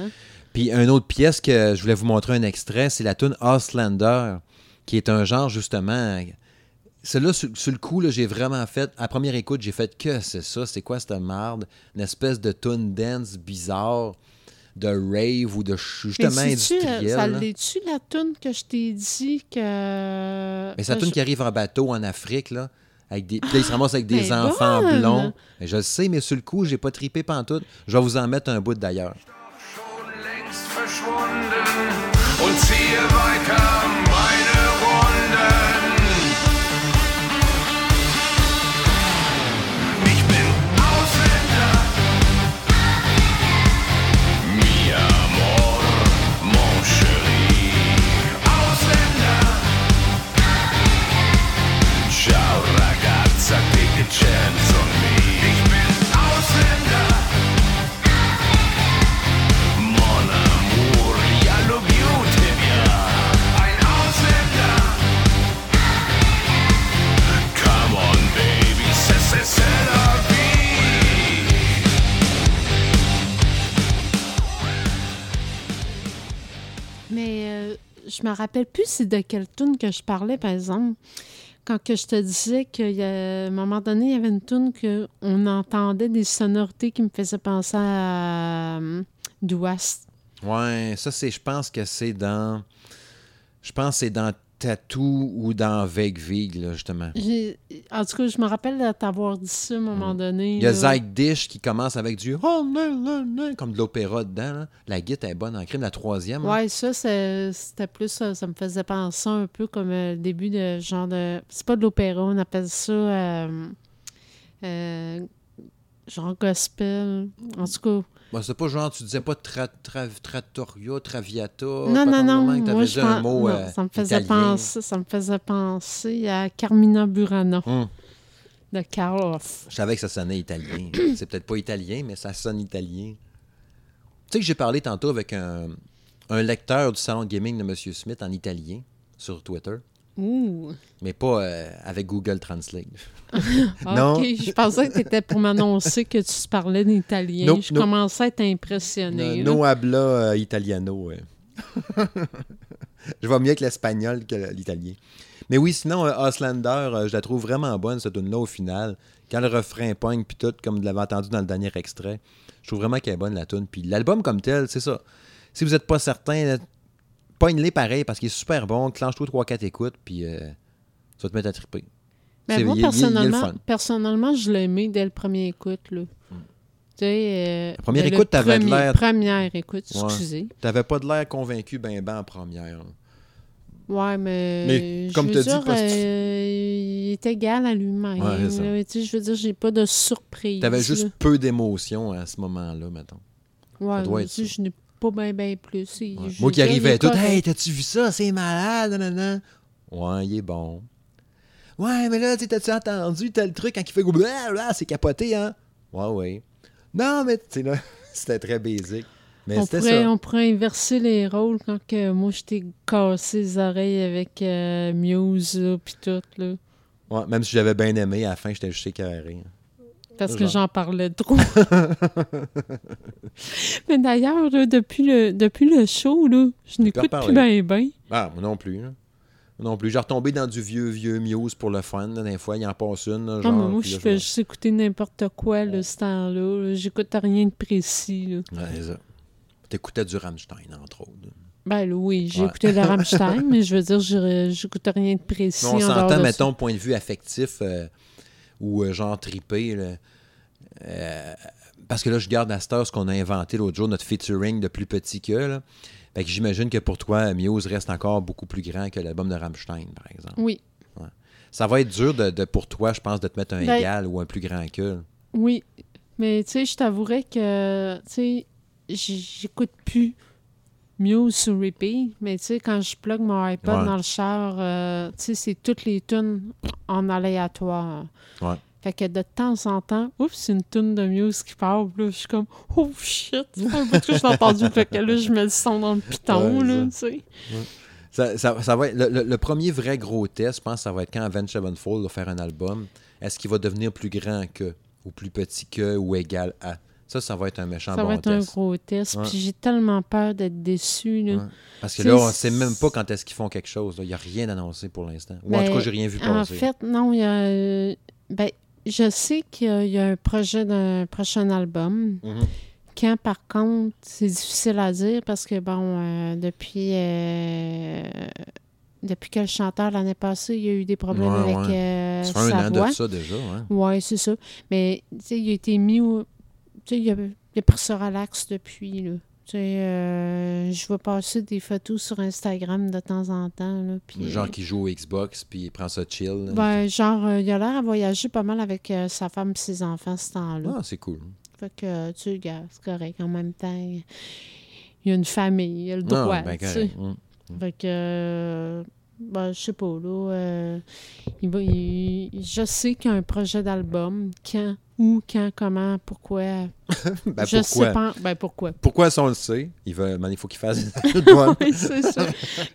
Puis une autre pièce que je voulais vous montrer un extrait, c'est la tune Auslander, qui est un genre justement. Celle-là, sur, sur le coup, j'ai vraiment fait. À première écoute, j'ai fait que c'est ça, c'est quoi cette marde? Une espèce de tune dance bizarre, de rave ou de justement Mais euh, industriel. Ça l'est-tu, la toune que je t'ai dit que. Mais c'est la que tune je- qui arrive en bateau en Afrique, là. Avec des, puis là, ils se ramassent avec des ben enfants bonne! blonds. Mais je le sais, mais sur le coup, j'ai pas tripé pantoute. Je vais vous en mettre un bout d'ailleurs. Je me rappelle plus c'est de quelle tune que je parlais, par exemple. Quand que je te disais qu'à un moment donné, il y avait une tune que on entendait des sonorités qui me faisaient penser à euh, d'Ouest. Ouais, ça, c'est. Je pense que c'est dans. Je pense que c'est dans Tattoo ou dans Vegvig, là, justement? En tout cas, je me rappelle de t'avoir dit ça à un moment donné. Mm. Il y a. Zyke Dish qui commence avec du Oh, comme de l'opéra dedans. là. La guitare est bonne en crime. La troisième. là. Ouais, ça, c'était plus ça. Ça me faisait penser un peu comme euh, le début de genre de. C'est pas de l'opéra, on appelle ça. euh, euh, genre gospel. En tout cas. Bon, c'est pas genre, tu disais pas tra, tra, Trattoria, Traviata. non, non, non. que t'avais Moi, je un mot non, euh, ça me faisait italien. penser. Ça me faisait penser à Carmina Burana Hum. de Karloff. Je savais que ça sonnait italien. c'est peut-être pas italien, mais ça sonne italien. Tu sais que j'ai parlé tantôt avec un, un lecteur du salon de gaming de M. Smith en italien sur Twitter, Ouh. mais pas euh, avec Google Translate. Non. OK, je pensais que tu étais pour m'annoncer que tu parlais d'italien. Nope, je nope. commençais à être impressionné. No, no habla euh, italiano. ouais. je vais mieux que l'espagnol que l'italien. Mais oui, sinon, euh, Auslander, euh, je la trouve vraiment bonne, cette tune là au final. Quand le refrain pogne, puis tout, comme vous l'avez entendu dans le dernier extrait, je trouve vraiment qu'elle est bonne, la tune. Puis l'album comme tel, c'est ça. Si vous n'êtes pas certain, pogne-les pareil, parce qu'il est super bon. Clenche-toi 3-4 écoutes, puis euh, ça va te mettre à triper. C'est- moi, personnellement, personnellement, je l'ai aimé dès le premier écoute. Là. Tu sais, euh, La première écoute, t'avais de l'air- Première écoute, Ouais. excusez. T'avais pas de l'air convaincu ben ben en première. Ouais, mais. Mais je comme dire, parce que- euh, il est égal à lui-même. Ouais. Tu je veux dire, j'ai pas de surprise. T'avais juste peu d'émotion à ce moment-là, mettons. Ouais, mais tu je n'ai pas bien, bien plus. Ouais. Moi qui arrivais tout, hey, t'as-tu vu ça? C'est malade, nanana. Ouais, il est bon. Ouais, mais là, t'as-tu entendu tel truc quand il fait blablabla, c'est capoté, hein? Ouais, ouais. Non, mais tu sais, là, c'était très basique. Mais on pourrait, ça. on pourrait inverser les rôles quand que moi, je t'ai cassé les oreilles avec euh, Muse, pis tout, là. Ouais, même si j'avais bien aimé, à la fin, j'étais juste écœuré. Parce que j'en parlais trop. Mais d'ailleurs, depuis le, depuis le show, là, je n'écoute plus bien, bien. Ah, moi non plus. là. Non plus. J'ai retombé dans du vieux, vieux Muse pour le fun. là. Des fois, il en passe une. là, Non, genre, mais moi, je fais juste écouter n'importe quoi, le ce temps-là. là. J'écoute rien de précis, là. Ouais, c'est ça. T'écoutais du Rammstein, entre autres. Ben oui, j'ai Ouais. écouté le Rammstein, mais je veux dire, je- j'écoute rien de précis. Mais on s'entend, mettons, point de vue affectif euh, ou euh, genre tripé. là. Euh, parce que là, je garde à cette heure ce qu'on a inventé l'autre jour, notre featuring de plus petit que. Là. Fait que j'imagine que pour toi, Muse reste encore beaucoup plus grand que l'album de Rammstein, par exemple. Oui, Ça va être dur de, de- pour toi, je pense, de te mettre un Ben- égal ou un plus grand que. là. oui. Mais tu sais, je t'avouerais que, tu sais, j'écoute plus Muse sur repeat, mais tu sais, quand je plug mon iPod Ouais. dans le char, euh, tu sais, c'est toutes les tunes en aléatoire. Ouais. Fait que de temps en temps, oups, c'est une tune de Muse qui là, je suis comme, oh shit, un bout que je l'ai entendu, fait que là, je mets le son dans le piton, Ouais, là, tu sais. Ça, ça- ça va être, le, le- le premier vrai gros test, je pense, ça va être quand Avenged Sevenfold va faire un album. Est-ce qu'il va devenir plus grand que, ou plus petit que, ou égal à? Ça, ça va être un méchant Ça bon va être un gros test, Ouais. puis j'ai tellement peur d'être déçu, là. Ouais. Parce que là, on sait même pas quand est-ce qu'ils font quelque chose. Il n'y a rien annoncé pour l'instant. Ou en Ben, tout cas, j'ai rien vu En passer. fait, non, il y a. euh, Ben, je sais qu'il y a- il y, a un projet d'un prochain album. Mhm. Quand, par contre, c'est difficile à dire parce que, bon, euh, depuis. euh, depuis que le chanteur l'année passée, il y a eu des problèmes Ouais, avec ouais. euh, ça fait sa un an voix. de ça déjà. hein. Oui, c'est ça. Mais, tu sais, il a été mis au. Il a, pris ça relax depuis, là. Tu sais, euh, je vais passer des photos sur Instagram de temps en temps, là. Genre qui joue au Xbox, puis il prend ça chill. là. Ben, genre, euh, il a l'air à voyager pas mal avec euh, sa femme et ses enfants ce temps-là. Ah, c'est cool. Fait que, euh, tu gars, c'est correct. En même temps, il y a une famille, il a le Ah, droit, ben tu sais. Mm. Fait que, euh, ben, je sais pas, là. euh, il va, il- je sais qu'il y a un projet d'album. Quand, où, quand, comment, pourquoi. Ben, je sais pourquoi? pas. Ben, pourquoi? Pourquoi ça, on le sait? Il, man, il faut qu'il fasse. Oui, c'est ça.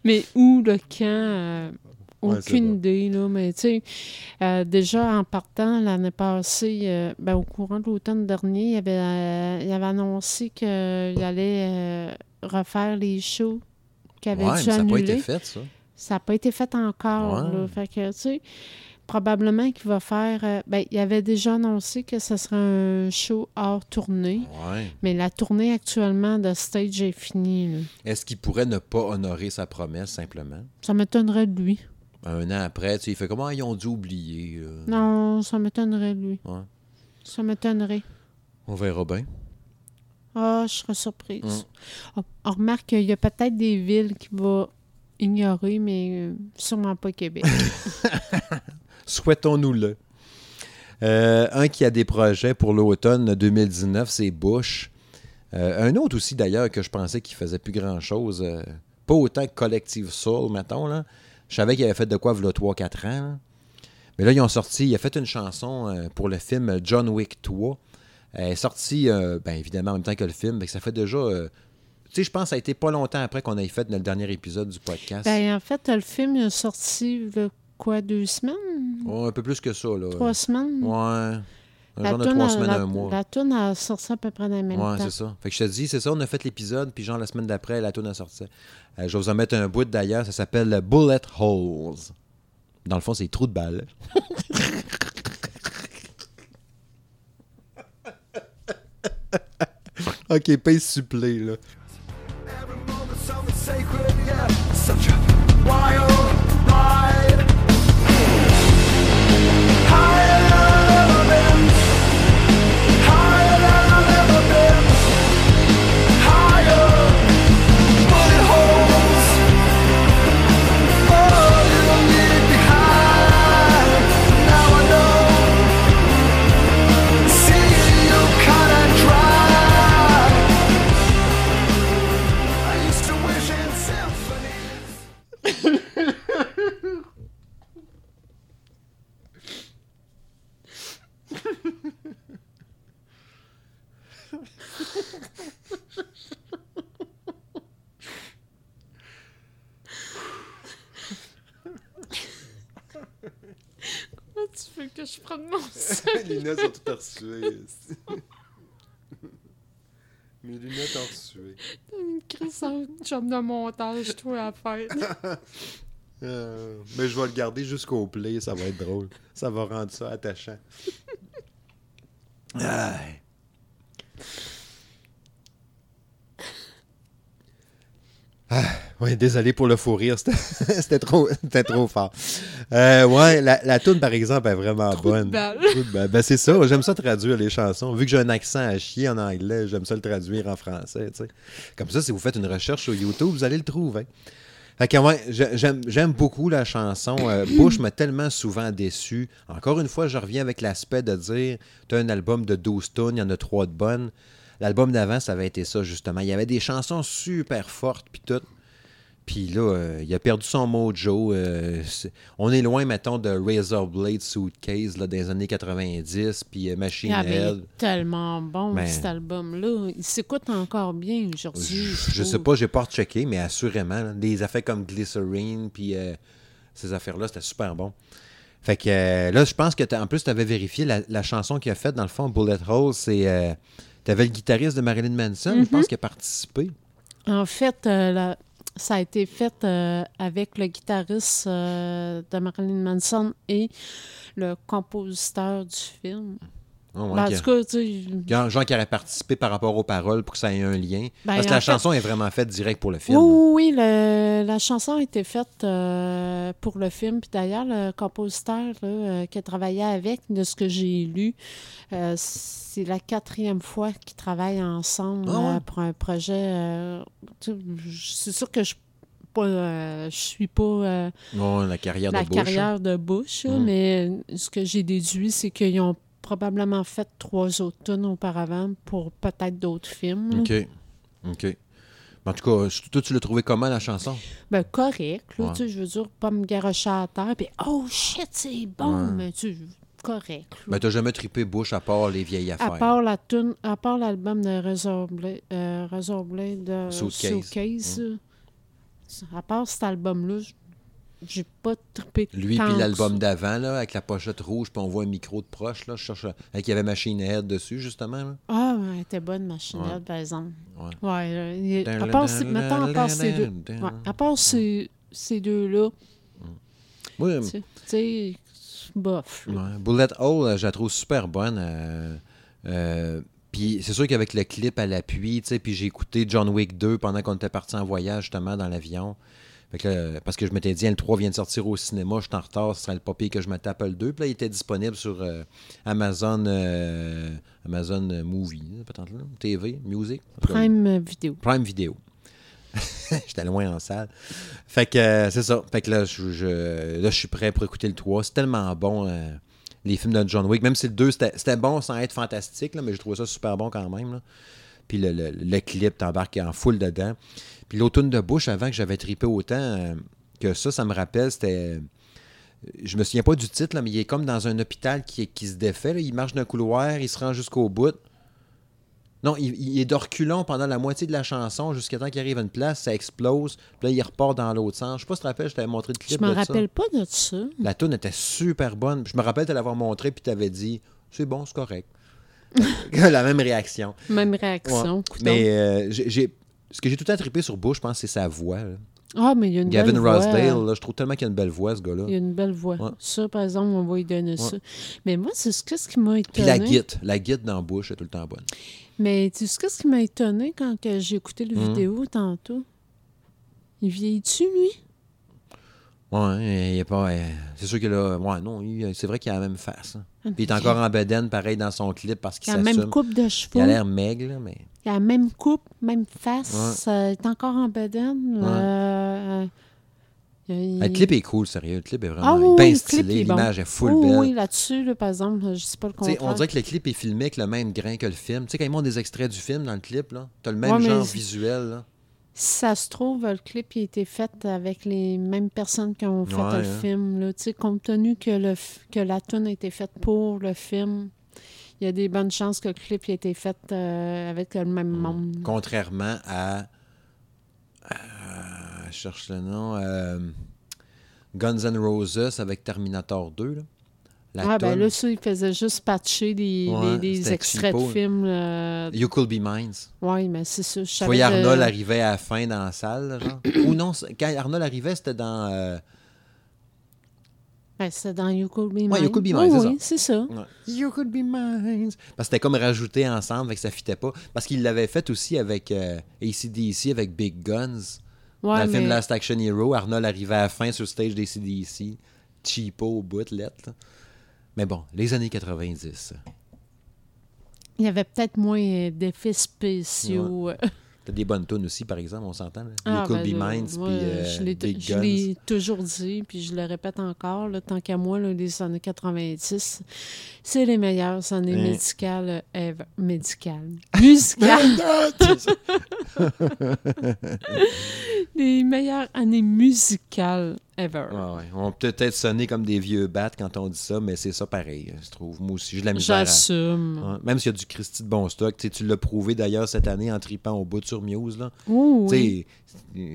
Mais où, le quand, euh, aucune idée, là. Mais tu sais, euh, déjà en partant l'année passée, ben, au courant de l'automne dernier, il avait, il avait annoncé qu'il allait refaire les shows qu'il avait Ouais, ça n'a pas été fait, ça. Ça n'a pas été fait encore. Ouais. Là. Fait que, tu sais, probablement qu'il va faire. euh, ben, il avait déjà annoncé que ce serait un show hors tournée. Ouais. Mais la tournée actuellement de stage est finie. Est-ce qu'il pourrait ne pas honorer sa promesse, simplement? Ça m'étonnerait de lui. Un an après, tu sais, il fait comment ils ont dû oublier. là. Non, ça m'étonnerait de lui. Ouais. Ça m'étonnerait. On verra bien. Ah, je serais surprise. Mm. On remarque qu'il y a peut-être des villes qui vont ignorer, mais euh, sûrement pas Québec. Souhaitons-nous-le. Euh, un qui a des projets pour l'automne 2019, c'est Bush. Euh, un autre aussi, d'ailleurs, que je pensais qu'il faisait plus grand-chose. euh, pas autant que Collective Soul, mettons. Là. Je savais qu'il avait fait de quoi, il 3-4 ans. là. Mais là, ils ont sorti, il a fait une chanson euh, pour le film John Wick 3. Elle est sortie, euh, ben, évidemment, en même temps que le film. ça fait déjà... tu sais, je pense que ça a été pas longtemps après qu'on ait fait notre dernier épisode du podcast. ben, en fait, le film est sorti, là, quoi, deux semaines? Un peu plus que ça, là. Trois semaines? Ouais. Un La genre de toune trois a- semaines, la, un mois. La toune a sorti à peu près dans le même Ouais, temps. c'est ça. Fait que je te dis, c'est ça, on a fait l'épisode, puis genre la semaine d'après, la tourne a sorti. Euh, je vais vous en mettre un bout d'ailleurs, ça s'appelle Bullet Holes. Dans le fond, c'est trous de balles. ok, paye supplé, là. Sacred, yeah. Such a wild que je sac? Les lunettes sont toutes reçuées. Mes lunettes ont reçué. Une crise en job de montage, toi, à faire. Euh, mais je vais le garder jusqu'au play, ça va être drôle. Ça va rendre ça attachant. Aïe. Ah, ouais, désolé pour le fou rire, c'était trop, trop fort. Euh, ouais, la, la toune, par exemple, est vraiment bonne. de. Ben, c'est ça, j'aime ça traduire les chansons. Vu que j'ai un accent à chier en anglais, j'aime ça le traduire en français. Comme ça, si vous faites une recherche sur YouTube, vous allez le trouver. Fait que, ouais, je- j'aime, j'aime beaucoup la chanson. Euh, Bush m'a tellement souvent déçu. Encore une fois, je reviens avec l'aspect de dire tu as un album de 12 tonnes, il y en a trois de bonnes. L'album d'avant, ça avait été ça, justement. Il y avait des chansons super fortes, puis tout. Puis là, euh, il a perdu son mojo. euh, c'est- on est loin, mettons, de Razor Blade Suitcase là, des années 90, puis euh, Machine Ah, il Head. est tellement bon, Mais- cet album-là. Il s'écoute encore bien aujourd'hui. Je, je sais pas, j'ai pas rechecké, mais assurément, là, des affaires comme Glycerine, puis euh, ces affaires-là, c'était super bon. Fait que là, je pense que en plus, tu avais vérifié la, la chanson qu'il a faite, dans le fond, Bullet Hole, c'est. tu avais le guitariste de Marilyn Manson, je pense, qui a participé. En fait, euh, la- ça a été fait euh, avec le guitariste euh, de Marilyn Manson et le compositeur du film. Oh, ouais, Ben, en qui- tout cas, tu sais, Genre, genre qui aurait participé par rapport aux paroles pour que ça ait un lien. Ben, Parce que la fait- chanson est vraiment faite direct pour le film. Oui, oui, le- la chanson a été faite euh, pour le film. Puis d'ailleurs, le compositeur là, euh, qui a travaillé avec, de ce que j'ai lu, euh, c'est la quatrième fois qu'ils travaillent ensemble Ah ouais? pour un projet. c'est sûr que je pas, euh, je suis pas euh, Ouais, la carrière la de Bush. hein. carrière de Bush, Mm. mais ce que j'ai déduit, c'est qu'ils ont probablement fait trois autres tunes auparavant pour peut-être d'autres films. OK. OK. En tout cas, je- toi, tu l'as trouvé comment, la chanson? Ben, correct, là, Ouais. tu sais, je veux dire, pas me garocher à terre, puis oh shit, c'est bon, Ouais. mais tu correct. là. Ben, t'as jamais trippé Bush à part les vieilles à affaires. part la tune, à part l'album de Razor Blade, euh, Razor Blade euh, Suitcase. Suitcase, là, à part cet album-là, j- j'ai pas trippé Lui, puis l'album d'avant, là, avec la pochette rouge, puis on voit un micro de proche, là, je cherche, avec il y avait Machine Head dessus, justement. là. Ah, ouais, elle était bonne, Machine Ouais. Head, par exemple. Ouais. Ouais, là, il- à part, ces- mettons, à part ces deux, ouais, à part ces, ces deux-là, Oui, tu sais, bof. Bullet Hole, euh, je la trouve super bonne. euh, euh, puis c'est sûr qu'avec le clip à l'appui, tu sais, puis j'ai écouté John Wick 2 pendant qu'on était parti en voyage, justement, dans l'avion. Fait que là, parce que je m'étais dit, le 3 vient de sortir au cinéma, je suis en retard, ce serait le papier que je me tape le 2. Puis là, il était disponible sur euh, Amazon, euh, Amazon Movie, peut-être là, TV, Music. Prime vidéo. Prime Vidéo. J'étais loin en salle. Fait que euh, c'est ça. Fait que là, je, je- là, je suis prêt pour écouter le 3. C'est tellement bon, euh, les films de John Wick. Même si le 2, c'était c'était bon sans être fantastique, là, mais je trouvais ça super bon quand même. là. Puis le, le- le clip, t'embarques en full dedans. Puis l'automne de Bush, avant que j'avais trippé autant euh, que ça, ça me rappelle, c'était... Je me souviens pas du titre, là, mais il est comme dans un hôpital qui, qui se défait. là. Il marche d'un couloir, il se rend jusqu'au bout. Non, il, il est de reculons pendant la moitié de la chanson jusqu'à temps qu'il arrive à une place, ça explose, puis là, il repart dans l'autre sens. Je sais pas si tu te rappelles, je t'avais montré le Je clip me de ça. rappelle pas de ça. La tune était super bonne. Je me rappelle de l'avoir montré, puis tu avais dit c'est bon, c'est correct. la même réaction. Même réaction. Ouais. Mais euh, j'ai- ce que j'ai tout le temps trippé sur Bush, je pense, c'est sa voix. là. Ah, mais il y a une Gavin belle voix. Rossdale, là, je trouve tellement qu'il a une belle voix, ce gars-là. Il y a une belle voix. Ouais. Ça, par exemple, on va lui donner ça. Mais moi, c'est ce qu'est-ce qui m'a Puis étonné. la guite, la guite dans Bush est tout le temps bonne. Mais tu sais qu'est-ce qui m'a étonné quand que j'ai écouté Hmm. la vidéo tantôt? Il vieillit-tu, lui? Ouais, il est pas. euh, c'est sûr que là. Ouais, non, il- c'est vrai qu'il a la même face. hein. Ah, Puis il est encore en bedaine, pareil, dans son clip, parce Il qu'il a la même s'assume. coupe de Il a cheveux. l'air maigre, mais. Il a la même coupe, même face. euh, il est encore en bedaine. euh, il- Ah, Le clip est cool, sérieux. Le clip est vraiment Ah oui, bien oui, stylé. bon. L'image est full belle. Oui, là-dessus, là, par exemple, je sais pas le on dirait que le clip est filmé avec le même grain que le film. Tu sais, quand ils montrent des extraits du film dans le clip, là, t'as le même Ouais, genre visuel. Là. Si ça se trouve, le clip a été fait avec les mêmes personnes qui ont fait Ouais, le hein. film. Là. Tu sais, Compte tenu que, le, que la tune a été faite pour le film, il y a des bonnes chances que le clip il a été fait euh, avec le même Mm. monde. Contrairement à. à- je cherche le nom. euh, Guns N' Roses avec Terminator 2. Là. La ah, ben là, ça, il faisait juste patcher des, Ouais, des- extraits de films. euh, You Could Be Mine. Oui, mais c'est ça. Je Arnold arrivait à la fin dans la salle, genre. Ou non, quand Arnold arrivait, c'était dans. Ben, c'est dans You Could Be Mine. Ouais, You Could Be Mine, Oui, c'est oui, c'est ça. Ouais. You could be mine. Parce que c'était comme rajouté ensemble, fait que ça fitait pas. Parce qu'il l'avait fait aussi avec euh, ACDC, avec Big Guns. Ouais, Dans le film Last Action Hero, Arnold arrivait à la fin sur le stage d'ACDC. Cheapo au bout, lettre. Mais bon, les années 90. il y avait peut-être moins d'effets spéciaux. T'as des bonnes tunes aussi, par exemple, on s'entend. Ah, you could ben be là, mine, moi, puis euh, je l'ai- Big je Guns. l'ai toujours dit, puis je le répète encore, là, tant qu'à moi, là, les années 90, c'est les meilleures années Hein. médicales ever. Médicales. Musicales. les meilleures années musicales ever. Ouais, ouais. On peut peut-être sonner comme des vieux bats quand on dit ça, mais c'est ça pareil, je trouve. Moi aussi, j'ai de la misère. à- J'assume. Ouais. Même s'il y a du Christy de bon stock, tu l'as prouvé d'ailleurs cette année en tripant au bout sur Muse. Là. Oui.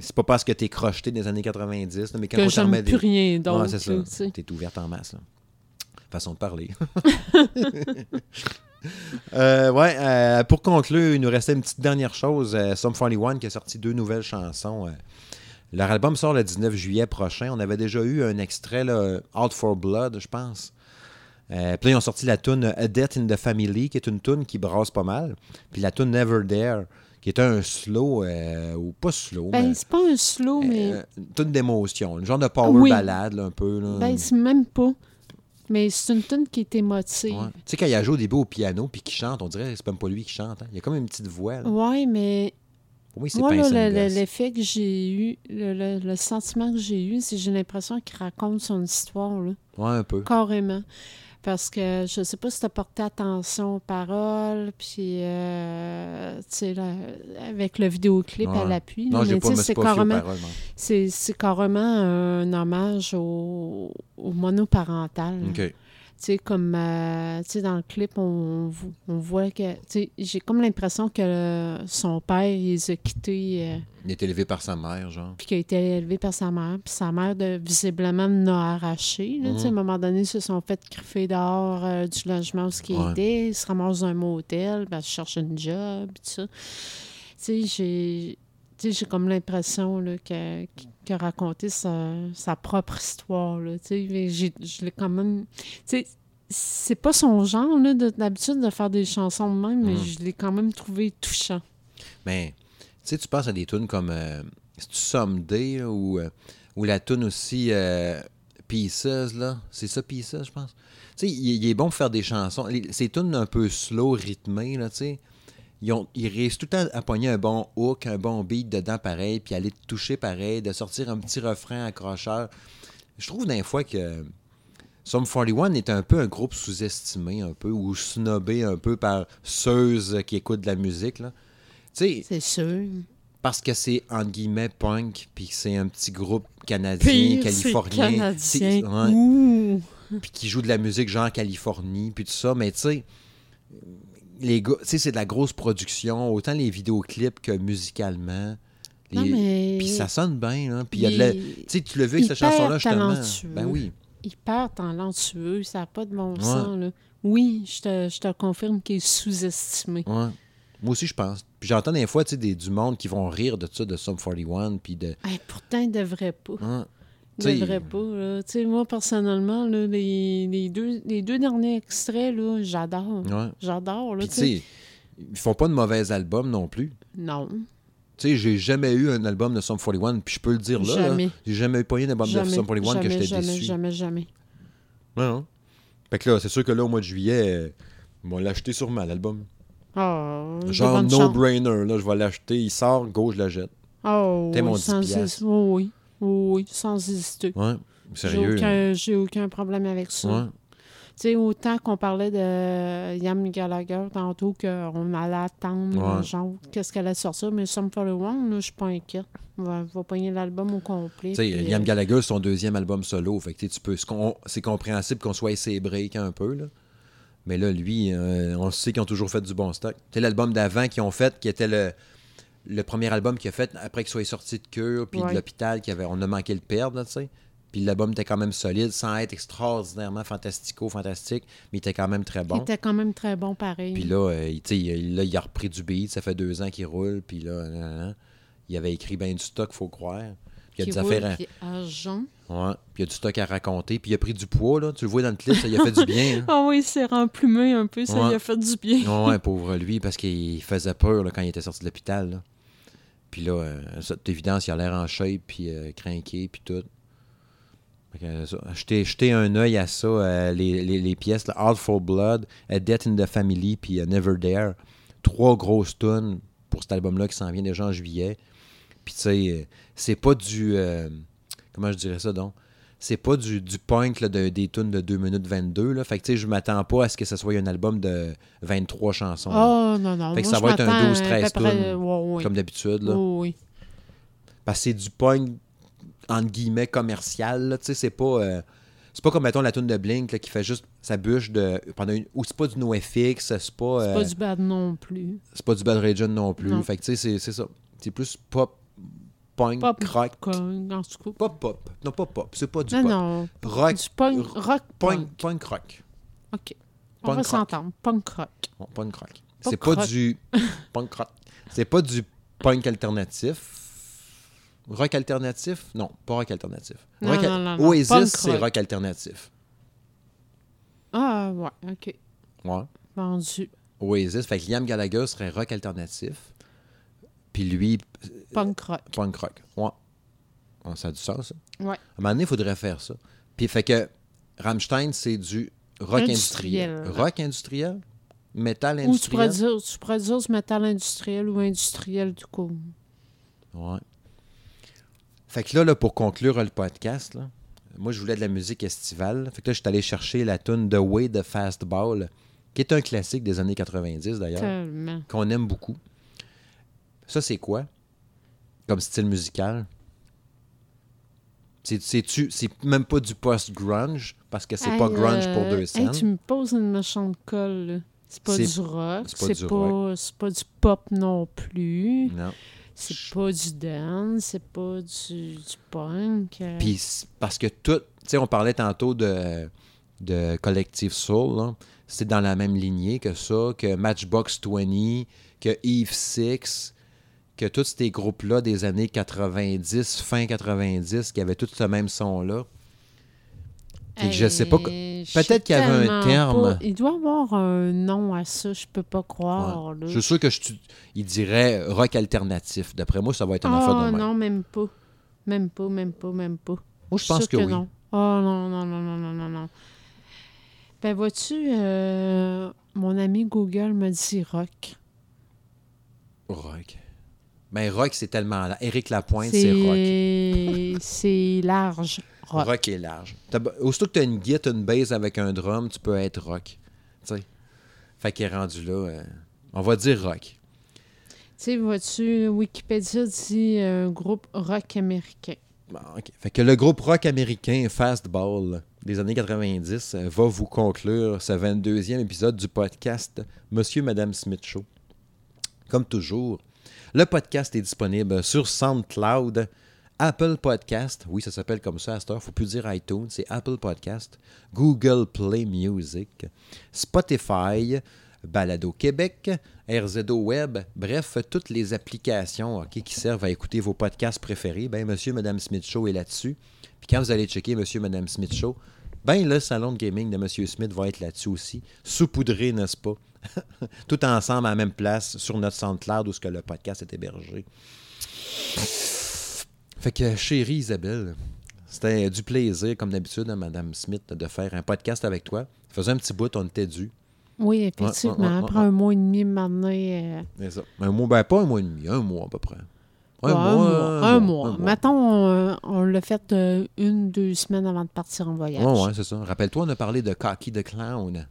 C'est pas parce que t'es crocheté des années 90, là, mais quand Que on t'en remet plus des... rien d'autre. C'est ça. T'es ouverte en masse. Là. Façon de parler. Euh, ouais, euh, pour conclure, il nous restait une petite dernière chose. Euh, Sum 41 qui a sorti deux nouvelles chansons. Leur album sort le 19 juillet prochain. On avait déjà eu un extrait, là, Out for Blood, je pense. Euh, puis là, ils ont sorti la tune A Death in the Family, qui est une tune qui brasse pas mal. Puis la tune Never There, qui est un slow, euh, ou pas slow, Ben, mais c'est pas un slow, mais. euh, une tune d'émotion. Un genre de power Oui. ballade, là, un peu. Là. Ben, c'est même pas. Mais c'est une tune qui est émotive. Ouais. Tu sais, quand il a joué au début au piano puis qu'il chante, on dirait que c'est même pas lui qui chante. hein. Il y a comme une petite voix. là. Ouais, mais Pour moi, c'est l'effet que j'ai eu, le, le- le sentiment que j'ai eu, c'est que j'ai l'impression qu'il raconte son histoire, là, Ouais, un peu. carrément. Parce que je sais pas si tu as porté attention aux paroles, puis, euh, tu sais, là, avec le vidéoclip à l'appui. Non, j'ai mais pas, c'est carrément, c'est c'est carrément un hommage au, au monoparental. là. OK. Tu sais, comme euh, tu sais, dans le clip, on, on voit que. tu sais, J'ai comme l'impression que euh, son père, il les a quittés, euh, Il est élevé par sa mère, genre. puis qu'il a été élevé par sa mère. Puis sa mère, de, visiblement, l'a arraché. là, tu sais, À un moment donné, ils se sont fait griffer dehors euh, du logement où il Ouais. était. Ils se ramassent dans un motel, ben, ils cherchent un job, tout ça. Tu sais, j'ai. J'ai comme l'impression là, que- qu'il a raconté sa, sa propre histoire. Là, mais je l'ai quand même. c'est pas son genre d'habitude de faire des chansons de même, mais Mm. je l'ai quand même trouvé touchant. Mais, tu sais, tu penses à des tunes comme euh, Someday là, ou, euh, ou la tune aussi euh, Pieces, là? C'est ça, Pieces, je pense? Tu sais, il, il est bon pour faire des chansons. Les- ces tunes un peu slow, rythmées, là, tu sais. Ils, ont, ils réussissent tout le temps à pogner un bon hook, un bon beat dedans pareil, puis aller te toucher pareil, de sortir un petit refrain accrocheur. Je trouve des fois que Sum 41 est un peu un groupe sous-estimé, un peu, ou snobé un peu par ceux qui écoutent de la musique, C'est sûr. parce que c'est entre guillemets punk, puis c'est un petit groupe canadien, californien, Canadien. puis qui joue de la musique genre Californie, puis tout ça, mais tu sais, les gars, tu sais, c'est de la grosse production, autant les vidéoclips que musicalement. Non, Les- mais Puis ça sonne bien, là. Puis il y a de la... Tu sais, tu l'as vu avec cette chanson-là, justement. Ben oui. hyper talentueux, ça n'a pas de bon sens. Là. Oui, je te, je te confirme qu'il est sous-estimé. Ouais. Moi aussi, je pense. Puis j'entends des fois, tu sais, des- du monde qui vont rire de ça, de Sum 41, puis de... Hey, pourtant, il ne devrait pas. Hein, devrait pas. là. Moi, personnellement, là, les, les deux, les deux derniers extraits, là, j'adore. Ouais. J'adore. là, Puis ils font pas de mauvais albums non plus. Non, Tu sais, j'ai jamais eu un album de Sum 41, puis je peux le dire là. là. Jamais. J'ai jamais eu pas eu un album jamais, de Sum 41 que jamais, j'étais jamais, déçu. jamais, jamais. Ouais, non. Fait que là, c'est sûr que là, au mois de juillet, euh, ils vont l'acheter sûrement, l'album. Oh, Genre no-brainer, là, je vais l'acheter, il sort, go, je la jette. Oh, T'es mon oui, 10 sans piastres. hési- oui, oui, sans hésiter. Ouais, J'ai sérieux. aucun, j'ai aucun problème avec ça. Ouais. Tu sais, autant qu'on parlait de Yam Gallagher tantôt qu'on allait attendre, Ouais. genre, qu'est-ce qu'elle allait sortir, mais Sum 41, là, je suis pas inquiète. On va, va pogner l'album au complet. Tu sais, puis, Liam euh, Gallagher, c'est son deuxième album solo. Fait que tu sais, tu peux, c'est compréhensible qu'on soit essayé break un peu. Là. Mais là, lui, euh, on sait qu'ils ont toujours fait du bon stock. Tu l'album d'avant qu'ils ont fait, qui était le, le premier album qu'il a fait après qu'il soit sorti de cure, puis de l'hôpital, qu'il avait, on a manqué le perdre, tu sais. Puis l'album était quand même solide, sans être extraordinairement fantastico, fantastique, mais il était quand même très Il bon. était quand même très bon, pareil. Puis là, euh, il- tu sais, il, là, il a repris du beat, ça fait deux ans qu'il roule, puis là, il avait écrit bien du stock, faut croire. Il y a des affaires à- puis argent. Ouais, puis il y a du stock à raconter. Puis il a pris du poids, là. Tu le vois dans le clip, ça lui a fait du bien. hein. Ah oui, c'est remplumé un peu, ça Ouais. lui a fait du bien. Ouais, pauvre lui, parce qu'il faisait peur là, quand il était sorti de l'hôpital. Puis là, euh, ça, d'évidence, il a l'air en shape, puis euh, craqué, puis tout. Jetez, jetez un œil à ça, euh, les, les- les pièces, là, All for Blood, A Death in the Family, puis euh, Never Dare. Trois grosses tunes pour cet album-là qui s'en vient déjà en juillet. Puis tu sais, euh, c'est pas du... euh, comment je dirais ça donc? C'est pas du, du punk là, de, des tunes de 2 minutes 22. Là. Fait que tu sais, je m'attends pas à ce que ce soit un album de 23 chansons. là. Oh non, non. Fait que moi, ça va être un m'attends 12-13 à peu près- tunes, ouais, ouais. Comme d'habitude. là. Oh, oui. Parce que c'est du punk, entre guillemets, commercial. là, Tu sais, c'est pas. euh, c'est pas comme, mettons, la tune de Blink là, qui fait juste sa bûche de. Pendant une, ou c'est pas du NoFX, c'est pas. C'est euh, pas du bad non plus. c'est pas du Bad Religion non plus. Non. Fait que tu sais, c'est- c'est ça. C'est plus pop, punk, Pop rock. En tout cas. Pas pop. Non, pas pop. C'est pas du Non, pop. non. Rock. Du punk, rock Punk, punk. punk rock. OK. On Punk va s'entendre. Punk rock. Bon, punk rock. C'est pas du punk rock. C'est pas du punk alternatif. Rock alternatif? Non, pas rock alternatif. Non, Rock- non, non, non. Oasis, c'est rock. rock alternatif. Ah, ouais. OK. Ouais. Vendu. Oasis. Fait que Liam Gallagher serait rock alternatif. Puis lui, Punk rock. punk rock. Ouais. Ça a du sens, ça. Ouais. À un moment donné, il faudrait faire ça. Puis fait que Rammstein, c'est du rock industriel. Industriel. Rock industriel? Métal Ou tu pourrais, industriel? dire, tu pourrais dire du métal industriel ou industriel du coup. Ouais. Fait que là, là, pour conclure le podcast, là, moi, je voulais de la musique estivale. Fait que là, je suis allé chercher la tune The Way de Fastball, qui est un classique des années 90 d'ailleurs, qu'on aime beaucoup. Ça, c'est quoi? Comme style musical? C'est- C'est-tu- c'est même pas du post-grunge, parce que c'est pas Hey, grunge pour euh, deux hey, scènes. tu me poses une méchante colle. là. C'est pas du rock. c'est pas pas, pas du pop non plus. Non. C'est pas du dance. C'est pas du, du punk. euh. Puis parce que tout, tu sais, on parlait tantôt de, de Collective Soul, là. c'est dans la même lignée que ça, que Matchbox 20, que Eve 6, que tous ces groupes-là des années 90, fin 90, qui avaient tout ce même son-là. Je sais pas peut-être qu'il y avait un terme. pas. Il doit avoir un nom à ça, je peux pas croire. Ouais. Je suis sûr que je, il dirait rock alternatif. D'après moi, ça va être un affaire de Ah même. non, même pas. Même pas, même pas, même pas. Moi, je pense que, oui. non. Oh non, non, non, non, non, non, non. Ben vois-tu, euh, mon ami Google me dit rock. Rock. Ben, rock, c'est tellement... Éric Lapointe, c'est rock. C'est c'est large. Rock. Rock est large. Aussitôt que tu as une guitare, une bass avec un drum, tu peux être rock. Tu sais. Fait qu'il est rendu là. euh, on va dire rock. Tu sais, vois-tu, Wikipédia dit euh, un groupe rock américain. Bon, ok. Fait que le groupe rock américain Fastball des années 90 euh, va vous conclure ce 22e épisode du podcast Monsieur Madame Smith Show. Comme toujours, le podcast est disponible sur SoundCloud, Apple Podcast, oui, ça s'appelle comme ça à cette heure, faut plus dire iTunes, c'est Apple Podcast, Google Play Music, Spotify, Balado Québec, RZO Web, bref, toutes les applications qui servent à écouter vos podcasts préférés, ben Monsieur Madame Smith Show est là-dessus. Puis quand vous allez checker Monsieur Madame Smith Show, ben le salon de gaming de Monsieur Smith va être là-dessus aussi, saupoudré, n'est-ce pas? Tout ensemble à la même place sur notre SoundCloud où ce que le podcast est hébergé. Fait que, chérie Isabelle, c'était du plaisir, comme d'habitude, à Madame Smith, de faire un podcast avec toi. Ça faisait un petit bout, on était dû. Oui, effectivement. ouais, ouais, Après un mois et demi, maintenant, euh, C'est ça. Un mois, ben pas un mois et demi, un mois à peu près. un mois. Un mois. Mettons, euh, on l'a fait euh, une, deux semaines avant de partir en voyage. Ouais, ouais, c'est ça. Rappelle-toi, on a parlé de Cocky the Clown.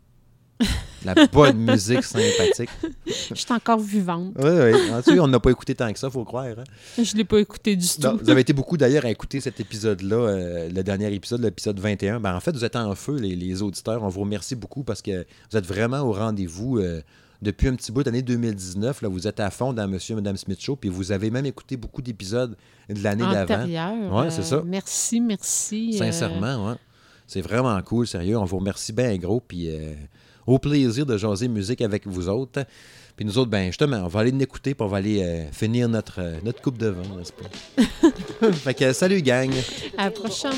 La bonne musique sympathique. Je suis encore vivante. Oui, oui. Ah, tu sais, on n'a pas écouté tant que ça, faut croire. hein. Je l'ai pas écouté du Non, tout. vous avez été beaucoup d'ailleurs à écouter cet épisode-là, euh, le dernier épisode, l'épisode 21. Ben, en fait, vous êtes en feu, les, les auditeurs. On vous remercie beaucoup parce que vous êtes vraiment au rendez-vous. euh, depuis un petit bout d'année 2019, là, vous êtes à fond dans Monsieur et Madame Smith Show, puis vous avez même écouté beaucoup d'épisodes de l'année d'avant. Ouais, c'est ça. Merci, merci. euh, Sincèrement, ouais. C'est vraiment cool, sérieux. On vous remercie bien gros, puis euh, au plaisir de jaser musique avec vous autres. Puis nous autres, ben justement, on va aller l'écouter puis on va aller euh, finir euh, notre, coupe de vin, n'est-ce pas? fait que salut gang! À la prochaine!